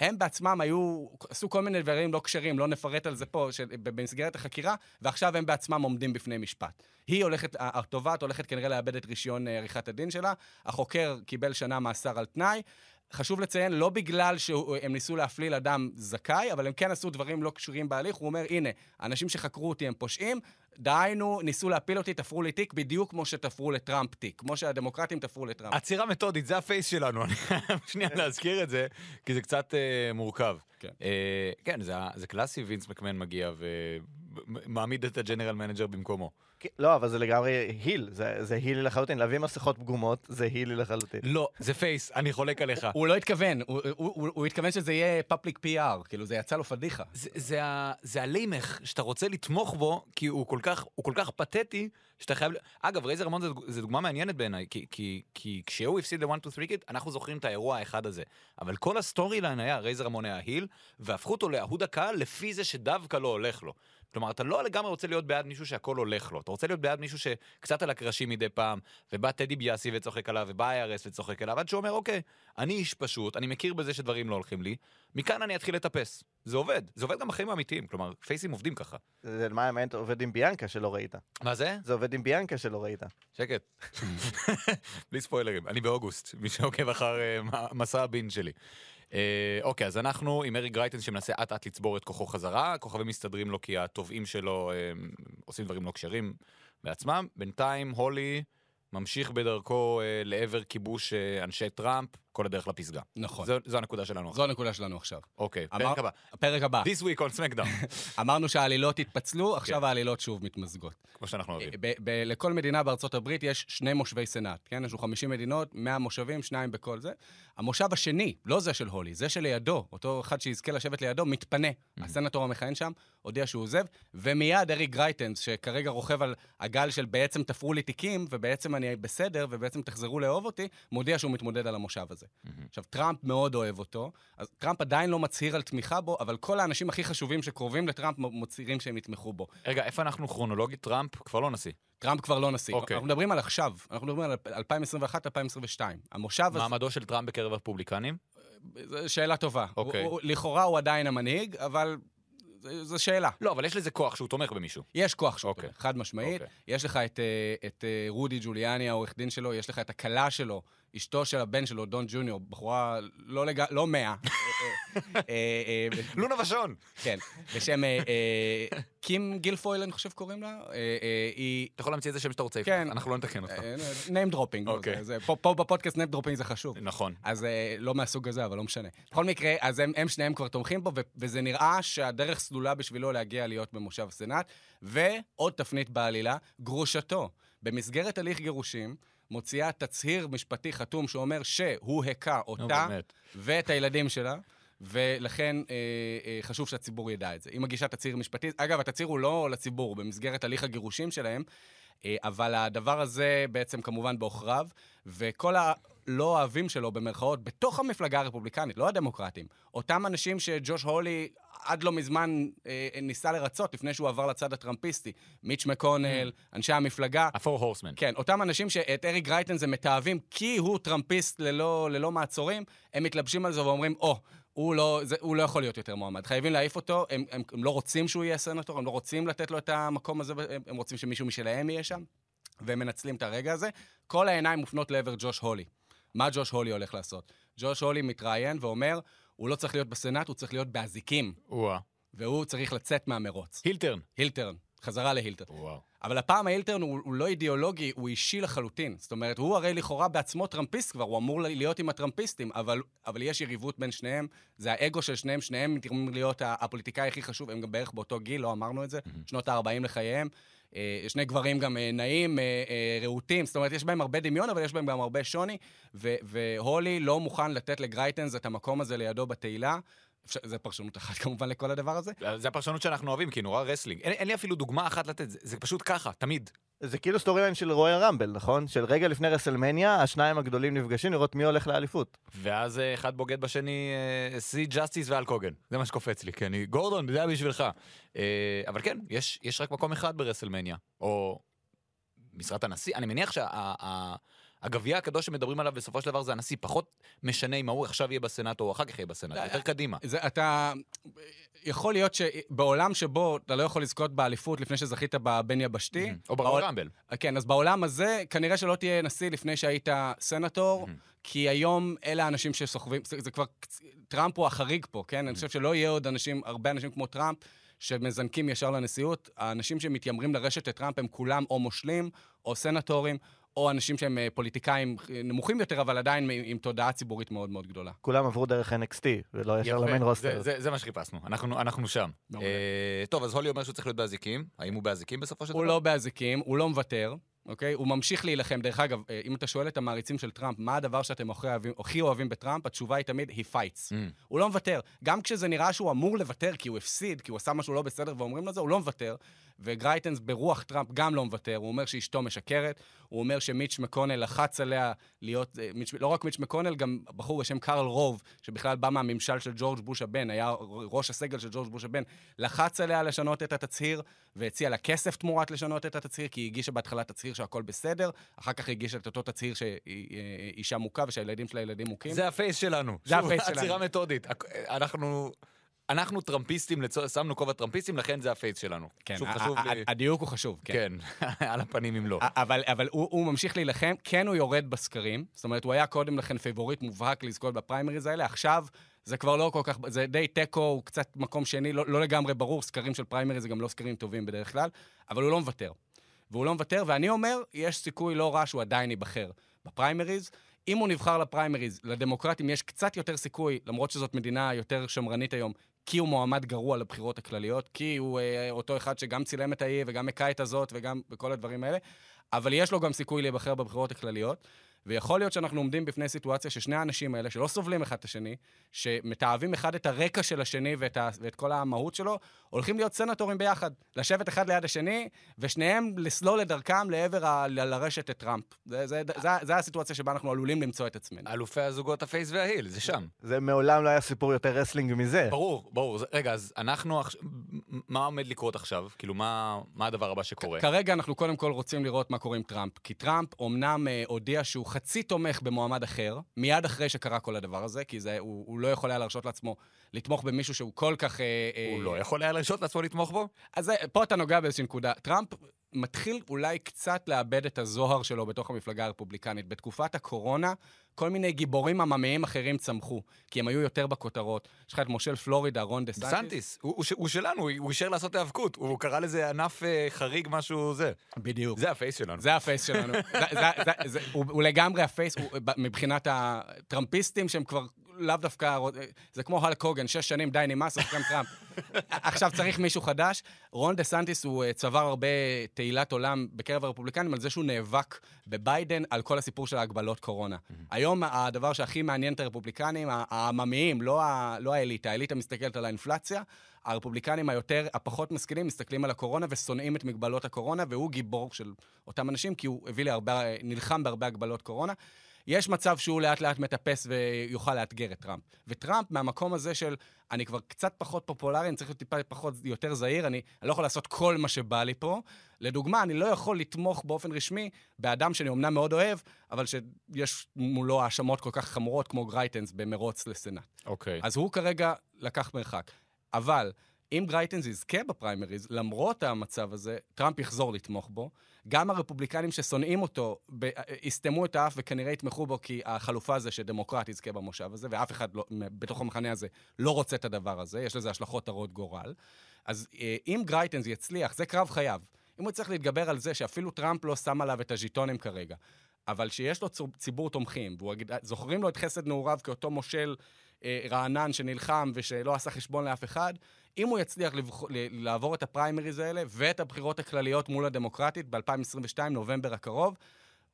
הם בעצמם היו, עשו כל מיני דברים לא כשרים, לא נפרט על זה פה, במסגרת החקירה, ועכשיו הם בעצמם עומדים בפני משפט. היא הולכת, התובעת הולכת כנראה לאבד את רישיון אה, עריכת הדין שלה, החוקר קיבל שנה מאסר על תנאי. חשוב לציין, לא בגלל שהם ניסו להפליל אדם זכאי, אבל הם כן עשו דברים לא קשורים בהליך. הוא אומר, הנה, האנשים שחקרו אותי הם פושעים, דהיינו, ניסו להפיל אותי, תפרו לי תיק בדיוק כמו שתפרו לטראמפ תיק, כמו שהדמוקרטים תפרו לטראמפ. עצירה מתודית, זה הפייס שלנו, אני חייב שנייה להזכיר את זה, כי זה קצת uh, מורכב. כן, uh, כן זה, זה קלאסי, וינס מקמן מגיע ומעמיד את ה general manager במקומו. כן, לא, אבל זה לגמרי heel, זה, זה הילי לחלוטין, להביא מסכות פגומות זה הילי לחלוטין. לא, זה face, אני חולק עליך. הוא לא התכוון, הוא, הוא, הוא, הוא התכוון שזה יהיה public PR, כאילו זה יצא לו פדיחה. זה, זה, זה הלימך שאתה רוצה לתמוך בו, כי הוא כל כך, הוא כל כך פתטי, שאתה חייב... אגב, רייזר רמון זה דוגמה מעניינת בעיניי, כי, כי, כי כשהוא הפסיד ל-1, 2, 3 קיד, אנחנו זוכרים את האירוע האחד הזה. אבל כל ה storyline היה רייזר רמון היה heel, והפכו אותו לאהוד הקהל לפי זה שדווקא לא הולך לו. כלומר, אתה לא לגמרי רוצה להיות בעד מישהו שהכל הולך לו. אתה רוצה להיות בעד מישהו שקצת על הקרשים מדי פעם, ובא טד דיביאסי וצוחק עליו, ובא IRS וצוחק עליו, עד שהוא אומר, אוקיי, אני איש פשוט, אני מכיר בזה שדברים לא הולכים לי, מכאן אני אתחיל לטפס. זה עובד. זה עובד גם בחיים האמיתיים, כלומר, פייסים עובדים ככה. זה מה האמת עובד עם ביאנקה שלא ראית. מה זה? זה עובד עם ביאנקה שלא ראית. שקט. בלי ספוילרים, אני באוגוסט, מי שעוקב אחר uh, מסע הבין שלי. אה, אוקיי, אז אנחנו עם אריק גרייטן שמנסה אט אט לצבור את כוחו חזרה, הכוכבים מסתדרים לו כי התובעים שלו אה, עושים דברים לא כשרים בעצמם. בינתיים הולי ממשיך בדרכו אה, לעבר כיבוש אה, אנשי טראמפ, כל הדרך לפסגה. נכון. זו, זו הנקודה שלנו עכשיו. זו הנקודה שלנו עכשיו. אוקיי, אמר... פרק הבא. פרק הבא. This week on SmackDown. אמרנו שהעלילות התפצלו, עכשיו כן. העלילות שוב מתמזגות. כמו שאנחנו אוהבים. לכל מדינה בארצות הברית יש שני מושבי סנאט, כן? יש לנו 50 מדינות, 100 מושבים, שניים בכל זה. המושב השני, לא זה של הולי, זה שלידו, אותו אחד שיזכה לשבת לידו, מתפנה. Mm-hmm. הסנטור המכהן שם הודיע שהוא עוזב, ומיד אריק גרייטנס, שכרגע רוכב על הגל של בעצם תפרו לי תיקים, ובעצם אני בסדר, ובעצם תחזרו לאהוב אותי, מודיע שהוא מתמודד על המושב הזה. Mm-hmm. עכשיו, טראמפ מאוד אוהב אותו, אז טראמפ עדיין לא מצהיר על תמיכה בו, אבל כל האנשים הכי חשובים שקרובים לטראמפ מצהירים שהם יתמכו בו. רגע, איפה אנחנו כרונולוגית? טראמפ כבר לא נשיא. טראמפ כבר לא נשיא. אוקיי. אנחנו מדברים על עכשיו, אנחנו מדברים על 2021-2022. המושב הזה... מעמדו של טראמפ בקרב הרפובליקנים? שאלה טובה. אוקיי. הוא, הוא, לכאורה הוא עדיין המנהיג, אבל זו שאלה. לא, אבל יש לזה כוח שהוא תומך במישהו. יש כוח שהוא אוקיי. תומך, חד משמעית. אוקיי. יש לך את, אה, את אה, רודי ג'וליאני, העורך דין שלו, יש לך את הכלה שלו, אשתו של הבן שלו, דון ג'וניור, בחורה לא, לג... לא מאה. אה, אה, לונה ושון. כן, בשם אה, קים גילפויל, אני חושב קוראים לה. היא... אתה יכול להמציא איזה שם שאתה רוצה, כן. אנחנו לא נתקן אותך. name dropping. אוקיי. פה בפודקאסט name dropping זה חשוב. נכון. אז לא מהסוג הזה, אבל לא משנה. בכל מקרה, אז הם שניהם כבר תומכים בו, וזה נראה שהדרך סלולה בשבילו להגיע להיות במושב הסנאט. ועוד תפנית בעלילה, גרושתו. במסגרת הליך גירושים, מוציאה תצהיר משפטי חתום שאומר שהוא הכה אותה ואת הילדים שלה. ולכן אה, אה, חשוב שהציבור ידע את זה. היא מגישה תצהיר משפטי, אגב, התצהיר הוא לא לציבור, במסגרת הליך הגירושים שלהם, אה, אבל הדבר הזה בעצם כמובן בעוכריו, וכל ה... לא אוהבים שלו, במרכאות, בתוך המפלגה הרפובליקנית, לא הדמוקרטים. אותם אנשים שג'וש הולי עד לא מזמן אה, ניסה לרצות, לפני שהוא עבר לצד הטראמפיסטי. מיץ' מקונל, אנשי המפלגה. הפור הורסמן. כן, אותם אנשים שאת אריק גרייטן זה מתעבים כי הוא טראמפיסט ללא, ללא מעצורים, הם מתלבשים על זה ואומרים, או, oh, הוא לא, זה, הוא לא יכול להיות יותר מועמד. חייבים להעיף אותו, הם, הם, הם לא רוצים שהוא יהיה סנטור, הם לא רוצים לתת לו את המקום הזה, הם, הם רוצים שמישהו משלהם יהיה שם, והם מנצלים את הרגע הזה. כל העיניים מופנות לעבר ג'וש הולי. מה ג'וש הולי הולך לעשות? ג'וש הולי מתראיין ואומר, הוא לא צריך להיות בסנאט, הוא צריך להיות באזיקים. וואה. והוא צריך לצאת מהמרוץ. הילטרן. הילטרן, חזרה להילטרן. וואו. אבל הפעם ההילטרן הוא, הוא לא אידיאולוגי, הוא אישי לחלוטין. זאת אומרת, הוא הרי לכאורה בעצמו טראמפיסט כבר, הוא אמור להיות עם הטראמפיסטים, אבל, אבל יש יריבות בין שניהם, זה האגו של שניהם, שניהם מתאימים להיות הפוליטיקאי הכי חשוב, הם גם בערך באותו גיל, לא אמרנו את זה, mm-hmm. שנות ה-40 לחייהם. אה, שני גברים גם אה, נעים, אה, רהוטים, זאת אומרת, יש בהם הרבה דמיון, אבל יש בהם גם הרבה שוני, והולי לא מוכן לתת לגרייטנס את המקום הזה לידו בתהילה. זה פרשנות אחת כמובן לכל הדבר הזה. זה הפרשנות שאנחנו אוהבים, כי נורא wrestling. אין, אין לי אפילו דוגמה אחת לתת, זה, זה פשוט ככה, תמיד. זה כאילו storyline של רויאל רמבל, נכון? של רגע לפני רסלמניה, השניים הגדולים נפגשים לראות מי הולך לאליפות. ואז אחד בוגד בשני, סיד ג'סטיס והאלק הוגן. זה מה שקופץ לי, כי אני, גורדון, זה היה בשבילך. אבל כן, יש, יש רק מקום אחד ב WrestleMania, או משרת הנשיא. אני מניח שה... הגביע הקדוש שמדברים עליו בסופו של דבר זה הנשיא, פחות משנה אם ההוא עכשיו יהיה בסנאט או אחר כך יהיה בסנאט, יותר קדימה. זה, אתה... יכול להיות שבעולם שבו אתה לא יכול לזכות באליפות לפני שזכית בבין יבשתי... או ב Royal Rumble. כן, אז בעולם הזה כנראה שלא תהיה נשיא לפני שהיית סנטור, כי היום אלה האנשים שסוחבים, זה, זה כבר... טראמפ הוא החריג פה, כן? אני חושב שלא יהיה עוד אנשים, הרבה אנשים כמו טראמפ. שמזנקים ישר לנשיאות, האנשים שמתיימרים לרשת את טראמפ הם כולם או מושלים, או סנטורים, או אנשים שהם אה, פוליטיקאים אה, נמוכים יותר, אבל עדיין עם, עם תודעה ציבורית מאוד מאוד גדולה. כולם עברו דרך NXT, ולא ישר למיין רוסטר. זה, זה, זה מה שחיפשנו, אנחנו, אנחנו שם. אה, טוב, אז הולי אומר שהוא צריך להיות באזיקים. האם הוא באזיקים בסופו של דבר? הוא לא באזיקים, הוא לא מוותר. אוקיי? הוא ממשיך להילחם. דרך אגב, אה, אם אתה שואל את המעריצים של טראמפ, מה הדבר שאתם הכי אוהבים, הכי אוהבים בטראמפ, התשובה היא תמיד, he fights. Mm. הוא לא מוותר. גם כשזה נראה שהוא אמור לוותר כי הוא הפסיד, כי הוא עשה משהו לא בסדר ואומרים לו זה, הוא לא מוותר. וגרייטנס ברוח טראמפ גם לא מוותר, הוא אומר שאשתו משקרת, הוא אומר שמיץ' מקונל לחץ עליה להיות, אה, מיץ', לא רק מיץ' מקונל, גם בחור בשם קארל רוב, שבכלל בא מהממשל של ג'ורג' בוש הבן, היה ראש הסגל של ג'ורג' בוש הבן, לחץ עליה לשנות את התצהיר, והציע לה כסף תמורת לשנות את התצהיר, כי היא הגישה בהתחלה תצהיר שהכל בסדר, אחר כך היא הגישה את אותו תצהיר שהיא אה, אישה מוכה ושהילדים שלה ילדים מוכים. זה ה face שלנו. זה ה face שלנו. עצירה מתודית. אנחנו... אנחנו טראמפיסטים. שמנו כובע טראמפיסטים, לכן זה ה face שלנו. כן, שוב, חשוב לי... הדיוק הוא חשוב, כן. כן, על הפנים אם לא. אבל, אבל הוא, הוא ממשיך להילחם, כן הוא יורד בסקרים, זאת אומרת, הוא היה קודם לכן פייבוריט מובהק לזכות בפריימריז האלה, עכשיו זה כבר לא כל כך, זה די תיקו, הוא קצת מקום שני, לא, לא לגמרי ברור, סקרים של פריימריז זה גם לא סקרים טובים בדרך כלל, אבל הוא לא מוותר. והוא לא מוותר, ואני אומר, יש סיכוי לא רע שהוא עדיין ייבחר בפריימריז. אם הוא נבחר לפריימריז, לדמוקרטים יש קצת יותר סיכוי, למרות שזאת מדינה יותר שמרנית היום, כי הוא מועמד גרוע לבחירות הכלליות, כי הוא אה, אותו אחד שגם צילם את האי וגם הכה את הזאת וגם בכל הדברים האלה, אבל יש לו גם סיכוי להיבחר בבחירות הכלליות. ויכול להיות שאנחנו עומדים בפני סיטואציה ששני האנשים האלה, שלא סובלים אחד את השני, שמתעבים אחד את הרקע של השני ואת, ה, ואת כל המהות שלו, הולכים להיות סנטורים ביחד. לשבת אחד ליד השני, ושניהם לסלול את דרכם לעבר ה, ל, לרשת את טראמפ. זה, זה, זה, זה הסיטואציה שבה אנחנו עלולים למצוא את עצמנו. אלופי הזוגות ה face וה heel, זה שם. זה מעולם לא היה סיפור יותר wrestling מזה. ברור, ברור. רגע, אז אנחנו, מה עומד לקרות עכשיו? כאילו, מה, מה הדבר הבא שקורה? כרגע אנחנו קודם כל רוצים לראות מה קורה עם טראמפ. כי טראמפ אומנם אה, הודיע שהוא חצי תומך במועמד אחר, מיד אחרי שקרה כל הדבר הזה, כי זה, הוא, הוא לא יכול היה להרשות לעצמו לתמוך במישהו שהוא כל כך... אה, אה, הוא לא יכול היה להרשות לעצמו לתמוך בו? אז פה אתה נוגע באיזושהי נקודה. טראמפ מתחיל אולי קצת לאבד את הזוהר שלו בתוך המפלגה הרפובליקנית. בתקופת הקורונה, כל מיני גיבורים עממיים אחרים צמחו, כי הם היו יותר בכותרות. יש לך את מושל פלורידה, רון דה סנטיס. סנטיס, הוא, הוא, הוא שלנו, הוא אישר לעשות היאבקות, הוא קרא לזה ענף אה, חריג, משהו זה. בדיוק. זה ה face שלנו. זה ה face שלנו. זה, זה, זה, זה, הוא, הוא לגמרי ה face, הוא, מבחינת הטראמפיסטים שהם כבר לאו דווקא, זה כמו הלק הוגן, שש שנים, די נמאס, אז גם טראמפ. עכשיו צריך מישהו חדש. רון דה סנטיס הוא אה, צבר הרבה תהילת עולם בקרב הרפובליקנים על זה שהוא נאבק בביידן על כל הסיפור של ההגבלות קורונה. היום הדבר שהכי מעניין את הרפובליקנים, העממיים, לא, לא האליטה, האליטה מסתכלת על האינפלציה, הרפובליקנים היותר, הפחות משכילים, מסתכלים על הקורונה ושונאים את מגבלות הקורונה, והוא גיבור של אותם אנשים, כי הוא הביא להרבה, נלחם בהרבה הגבלות קורונה. יש מצב שהוא לאט לאט מטפס ויוכל לאתגר את טראמפ. וטראמפ, מהמקום הזה של אני כבר קצת פחות פופולרי, אני צריך להיות טיפה פחות, יותר זהיר, אני, אני לא יכול לעשות כל מה שבא לי פה. לדוגמה, אני לא יכול לתמוך באופן רשמי באדם שאני אומנם מאוד אוהב, אבל שיש מולו האשמות כל כך חמורות כמו גרייטנס במרוץ לסנאט. אוקיי. אז הוא כרגע לקח מרחק. אבל אם גרייטנס יזכה בפריימריז, למרות המצב הזה, טראמפ יחזור לתמוך בו. גם הרפובליקנים ששונאים אותו ב- יסתמו את האף וכנראה יתמכו בו, כי החלופה זה שדמוקרט יזכה במושב הזה, ואף אחד לא, בתוך המחנה הזה לא רוצה את הדבר הזה, יש לזה השלכות הרות גורל. אז אה, אם גרייטנס יצליח, זה קרב חייו. אם הוא יצטרך להתגבר על זה שאפילו טראמפ לא שם עליו את הז'יטונים כרגע, אבל שיש לו ציבור תומכים, וזוכרים לו את חסד נעוריו כאותו מושל אה, רענן שנלחם ושלא עשה חשבון לאף אחד, אם הוא יצליח לבח... לעבור את הפריימריז האלה ואת הבחירות הכלליות מול הדמוקרטית ב-2022, נובמבר הקרוב,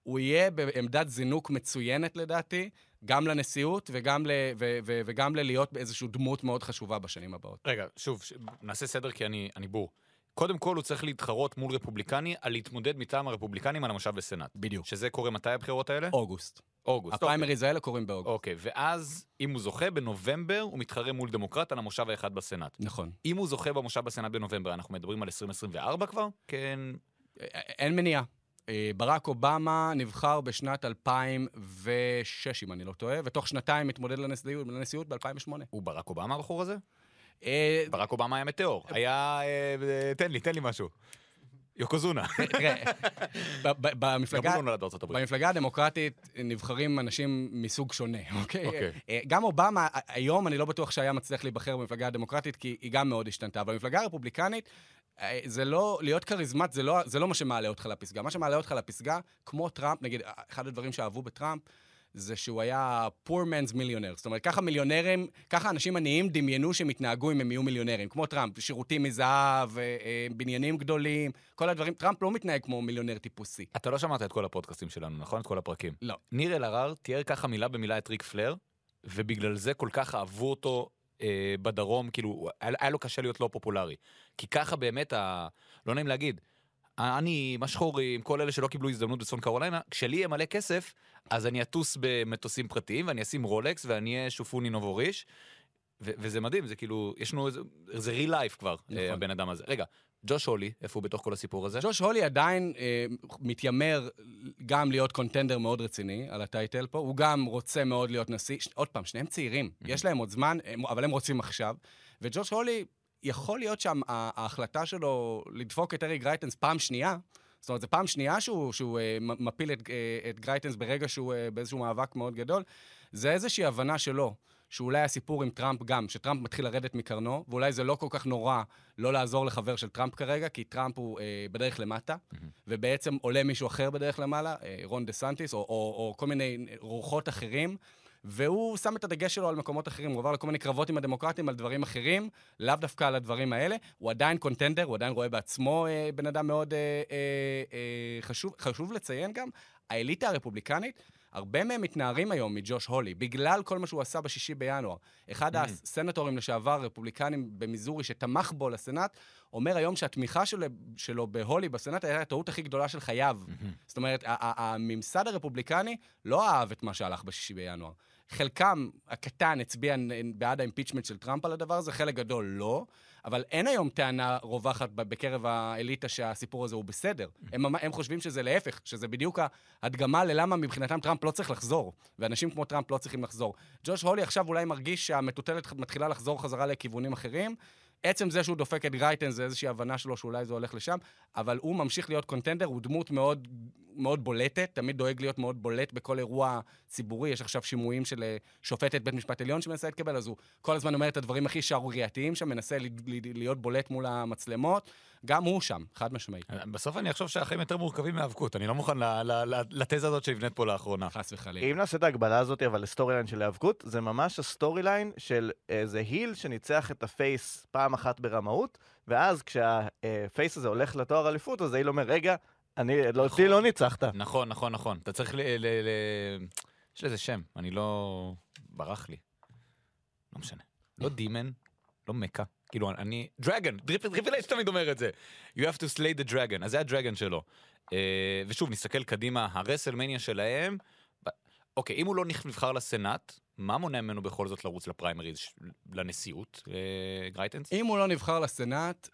הוא יהיה בעמדת זינוק מצוינת לדעתי, גם לנשיאות וגם, ל... ו... ו... וגם ללהיות באיזושהי דמות מאוד חשובה בשנים הבאות. רגע, שוב, ש... נעשה סדר כי אני, אני בור. קודם כל הוא צריך להתחרות מול רפובליקני על להתמודד מטעם הרפובליקנים על המושב בסנאט. בדיוק. שזה קורה מתי הבחירות האלה? אוגוסט. אוגוסט. הפריימריז האלה קורים באוגוסט. אוקיי, ואז אם הוא זוכה בנובמבר, הוא מתחרה מול דמוקרט על המושב האחד בסנאט. נכון. אם הוא זוכה במושב בסנאט בנובמבר, אנחנו מדברים על 2024 כבר? כן. אין מניעה. אה, ברק אובמה נבחר בשנת 2006, אם אני לא טועה, ותוך שנתיים לנשיאות, לנשיאות ב-2008. הוא ברק אובמה הבחור הזה? אה, ברק אובמה היה מטאור. היה... אה, תן לי, תן לי משהו. יוקוזונה. תראה, במפלגה... במפלגה הדמוקרטית נבחרים אנשים מסוג שונה, אוקיי? אוקיי. אה, גם אובמה, היום אני לא בטוח שהיה מצליח להיבחר במפלגה הדמוקרטית, כי היא גם מאוד השתנתה. אבל במפלגה הרפובליקנית, אה, זה לא, להיות כריזמט זה לא, זה לא מה שמעלה אותך לפסגה. מה שמעלה אותך לפסגה, כמו טראמפ, נגיד, אחד הדברים שאהבו בטראמפ, זה שהוא היה poor man's millionaire. זאת אומרת, ככה מיליונרים, ככה אנשים עניים דמיינו שהם יתנהגו אם הם יהיו מיליונרים. כמו טראמפ, שירותים מזהב, אה, אה, בניינים גדולים, כל הדברים. טראמפ לא מתנהג כמו מיליונר טיפוסי. אתה לא שמעת את כל הפודקאסטים שלנו, נכון? את כל הפרקים. לא. ניר אלהרר תיאר ככה מילה במילה את ריק פלר, ובגלל זה כל כך אהבו אותו אה, בדרום, כאילו, היה, היה לו קשה להיות לא פופולרי. כי ככה באמת, ה... לא נעים להגיד, העניים, השחורים, כל אלה שלא קיבלו הזדמנות בצפון קרוליינה, כשלי יהיה מלא כסף, אז אני אטוס במטוסים פרטיים, ואני אשים רולקס, ואני אהיה שופוני נובוריש, ו- וזה מדהים, זה כאילו, יש לנו איזה, זה real life כבר, נכון. נכון. הבן אדם הזה. רגע, ג'וש הולי, איפה הוא בתוך כל הסיפור הזה? ג'וש הולי עדיין אה, מתיימר גם להיות קונטנדר מאוד רציני על הטייטל פה, הוא גם רוצה מאוד להיות נשיא. ש... עוד פעם, שניהם צעירים, יש להם עוד זמן, הם, אבל הם רוצים עכשיו. וג'וש הולי, יכול להיות שההחלטה שלו לדפוק את אריק גרייטנס פעם שנייה, זאת אומרת, זו פעם שנייה שהוא, שהוא אה, מ- מפיל את, אה, את גרייטנס ברגע שהוא אה, באיזשהו מאבק מאוד גדול, זה איזושהי הבנה שלו. שאולי הסיפור עם טראמפ גם, שטראמפ מתחיל לרדת מקרנו, ואולי זה לא כל כך נורא לא לעזור לחבר של טראמפ כרגע, כי טראמפ הוא אה, בדרך למטה, ובעצם עולה מישהו אחר בדרך למעלה, אה, רון דה סנטיס, או, או, או כל מיני רוחות אחרים, והוא שם את הדגש שלו על מקומות אחרים, הוא עבר לכל מיני קרבות עם הדמוקרטים על דברים אחרים, לאו דווקא על הדברים האלה. הוא עדיין קונטנדר, הוא עדיין רואה בעצמו אה, בן אדם מאוד אה, אה, אה, חשוב. חשוב לציין גם, האליטה הרפובליקנית, הרבה מהם מתנערים היום מג'וש הולי, בגלל כל מה שהוא עשה בשישי בינואר. אחד הסנטורים לשעבר, רפובליקנים במיזורי, שתמך בו לסנאט, אומר היום שהתמיכה שלו, שלו בהולי בסנאט הייתה הטעות הכי גדולה של חייו. זאת אומרת, הממסד הרפובליקני לא אהב את מה שהלך בשישי בינואר. חלקם הקטן הצביע בעד ה impeachment של טראמפ על הדבר הזה, חלק גדול לא, אבל אין היום טענה רווחת בקרב האליטה שהסיפור הזה הוא בסדר. הם, הם חושבים שזה להפך, שזה בדיוק ההדגמה ללמה מבחינתם טראמפ לא צריך לחזור, ואנשים כמו טראמפ לא צריכים לחזור. ג'וש הולי עכשיו אולי מרגיש שהמטוטלת מתחילה לחזור חזרה לכיוונים אחרים. עצם זה שהוא דופק את גרייטנס זה איזושהי הבנה שלו שאולי זה הולך לשם, אבל הוא ממשיך להיות contender, הוא דמות מאוד, מאוד בולטת, תמיד דואג להיות מאוד בולט בכל אירוע ציבורי. יש עכשיו שימועים של אה, שופטת בית משפט עליון שמנסה להתקבל, אז הוא כל הזמן אומר את הדברים הכי שערורייתיים שם, מנסה ל- ל- להיות בולט מול המצלמות. גם הוא שם, חד משמעית. בסוף אני אחשוב שהחיים יותר מורכבים מהאבקות, אני לא מוכן ל- ל- ל- לתזה הזאת שנבנית פה לאחרונה. חס וחלילה. אם נעשה את ההגבלה הזאת, אבל ל storyline של היאבקות, זה ממש ה storyline של איזה heel שניצח את ה face פעם אחת ברמאות, ואז כשה face הזה הולך לתואר אליפות, אז ה heel אומר, רגע, אני, לא, אותי לא ניצחת. נכון, נכון, נכון. אתה צריך ל... ל, ל... יש לזה שם, אני לא... ברח לי. לא משנה. לא דימן, לא מכה. כאילו, אני... dragon! Triple H תמיד אומר את זה. You have to slay the dragon. אז זה ה dragon שלו. אה, ושוב, נסתכל קדימה, ה WrestleMania שלהם, אוקיי, אם הוא לא נבחר לסנאט, מה מונע ממנו בכל זאת לרוץ לפריימריז, לנשיאות, אה, גרייטנס? אם הוא לא נבחר לסנאט,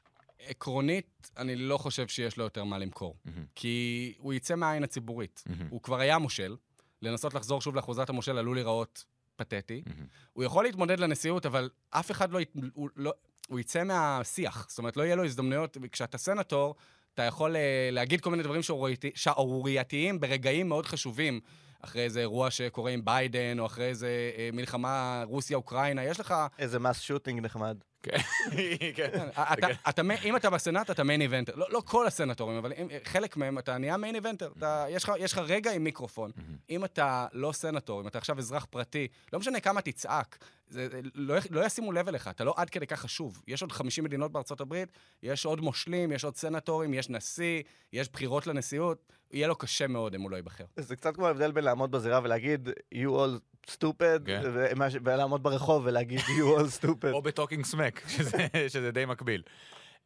עקרונית, אני לא חושב שיש לו יותר מה למכור. מהמם. כי הוא יצא מהעין הציבורית. מהמם. הוא כבר היה מושל, לנסות לחזור שוב לאחוזת המושל עלול להיראות פתטי. מהמם. הוא יכול להתמודד לנשיאות, אבל אף אחד לא... הוא, לא הוא יצא מהשיח. זאת אומרת, לא יהיה לו הזדמנויות. כשאתה סנטור, אתה יכול אה, להגיד כל מיני דברים שערורייתי- שערורייתיים ברגעים מאוד חשובים. אחרי איזה אירוע שקורה עם ביידן, או אחרי איזה אה, מלחמה רוסיה-אוקראינה, יש לך... איזה mass shooting נחמד. כן. כן. אתה, אתה, אם אתה בסנאט, אתה main eventer. לא, לא כל הסנטורים, אבל חלק מהם, אתה נהיה main eventer. יש, לך, רגע עם מיקרופון. אם אתה לא סנטור, אם אתה עכשיו אזרח פרטי, לא משנה כמה תצעק, זה, לא, לא ישימו לב אליך, אתה לא עד כדי כך חשוב. יש עוד 50 מדינות בארצות הברית, יש עוד מושלים, יש עוד סנטורים, יש נשיא, יש בחירות לנשיאות. יהיה לו קשה מאוד אם הוא לא ייבחר. זה קצת כמו ההבדל בין לעמוד בזירה ולהגיד you all stupid, כן. ולעמוד ברחוב ולהגיד you all stupid. או ב Talking Smack, שזה, שזה די מקביל.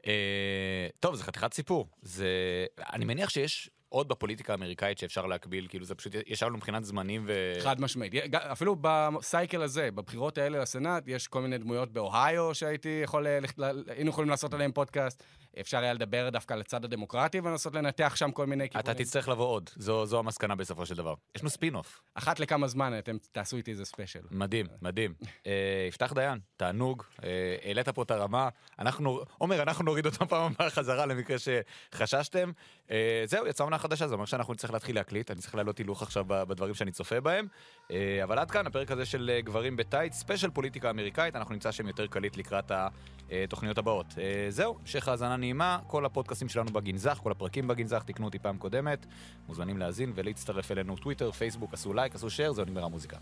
אה, טוב, זה חתיכת סיפור. זה... אני מניח שיש עוד בפוליטיקה האמריקאית שאפשר להקביל, כאילו זה פשוט ישבנו מבחינת זמנים ו... חד משמעית. אפילו ב cycle הזה, בבחירות האלה לסנאט, יש כל מיני דמויות באוהיו שהייתי יכול, אה, היינו יכולים לעשות עליהם פודקאסט. אפשר היה לדבר דווקא על הצד הדמוקרטי ולנסות לנתח שם כל מיני אתה כיוונים. תצטרך לבוא עוד, זו, זו המסקנה בסופו של דבר. יש לנו ספין-אוף. אחת לכמה זמן אתם תעשו איתי איזה special. מדהים, מדהים. אה, יפתח דיין, תענוג, אה, העלית פה את הרמה. אנחנו, עומר, אנחנו נוריד אותו פעם הבאה חזרה למקרה שחששתם. אה, זהו, יצאה עונה חדשה, זה אומר שאנחנו נצטרך להתחיל להקליט, אני צריך להעלות הילוך עכשיו בדברים שאני צופה בהם. אבל עד כאן, הפרק הזה של גברים בטייץ, special פוליטיקה אמריקאית, אנחנו נמצא שם יותר קליט לקראת התוכניות הבאות. אה, זהו, המשך האזנה נעימה, כל הפודקאסטים שלנו בגנזך, כל הפרקים בגנזך, תקנו אותי פעם קודמת. מוזמנים להאזין ולהצטרף אלינו טוויטר, פייסבוק, עשו לייק, עשו שייר, זהו נגמר המוזיקה.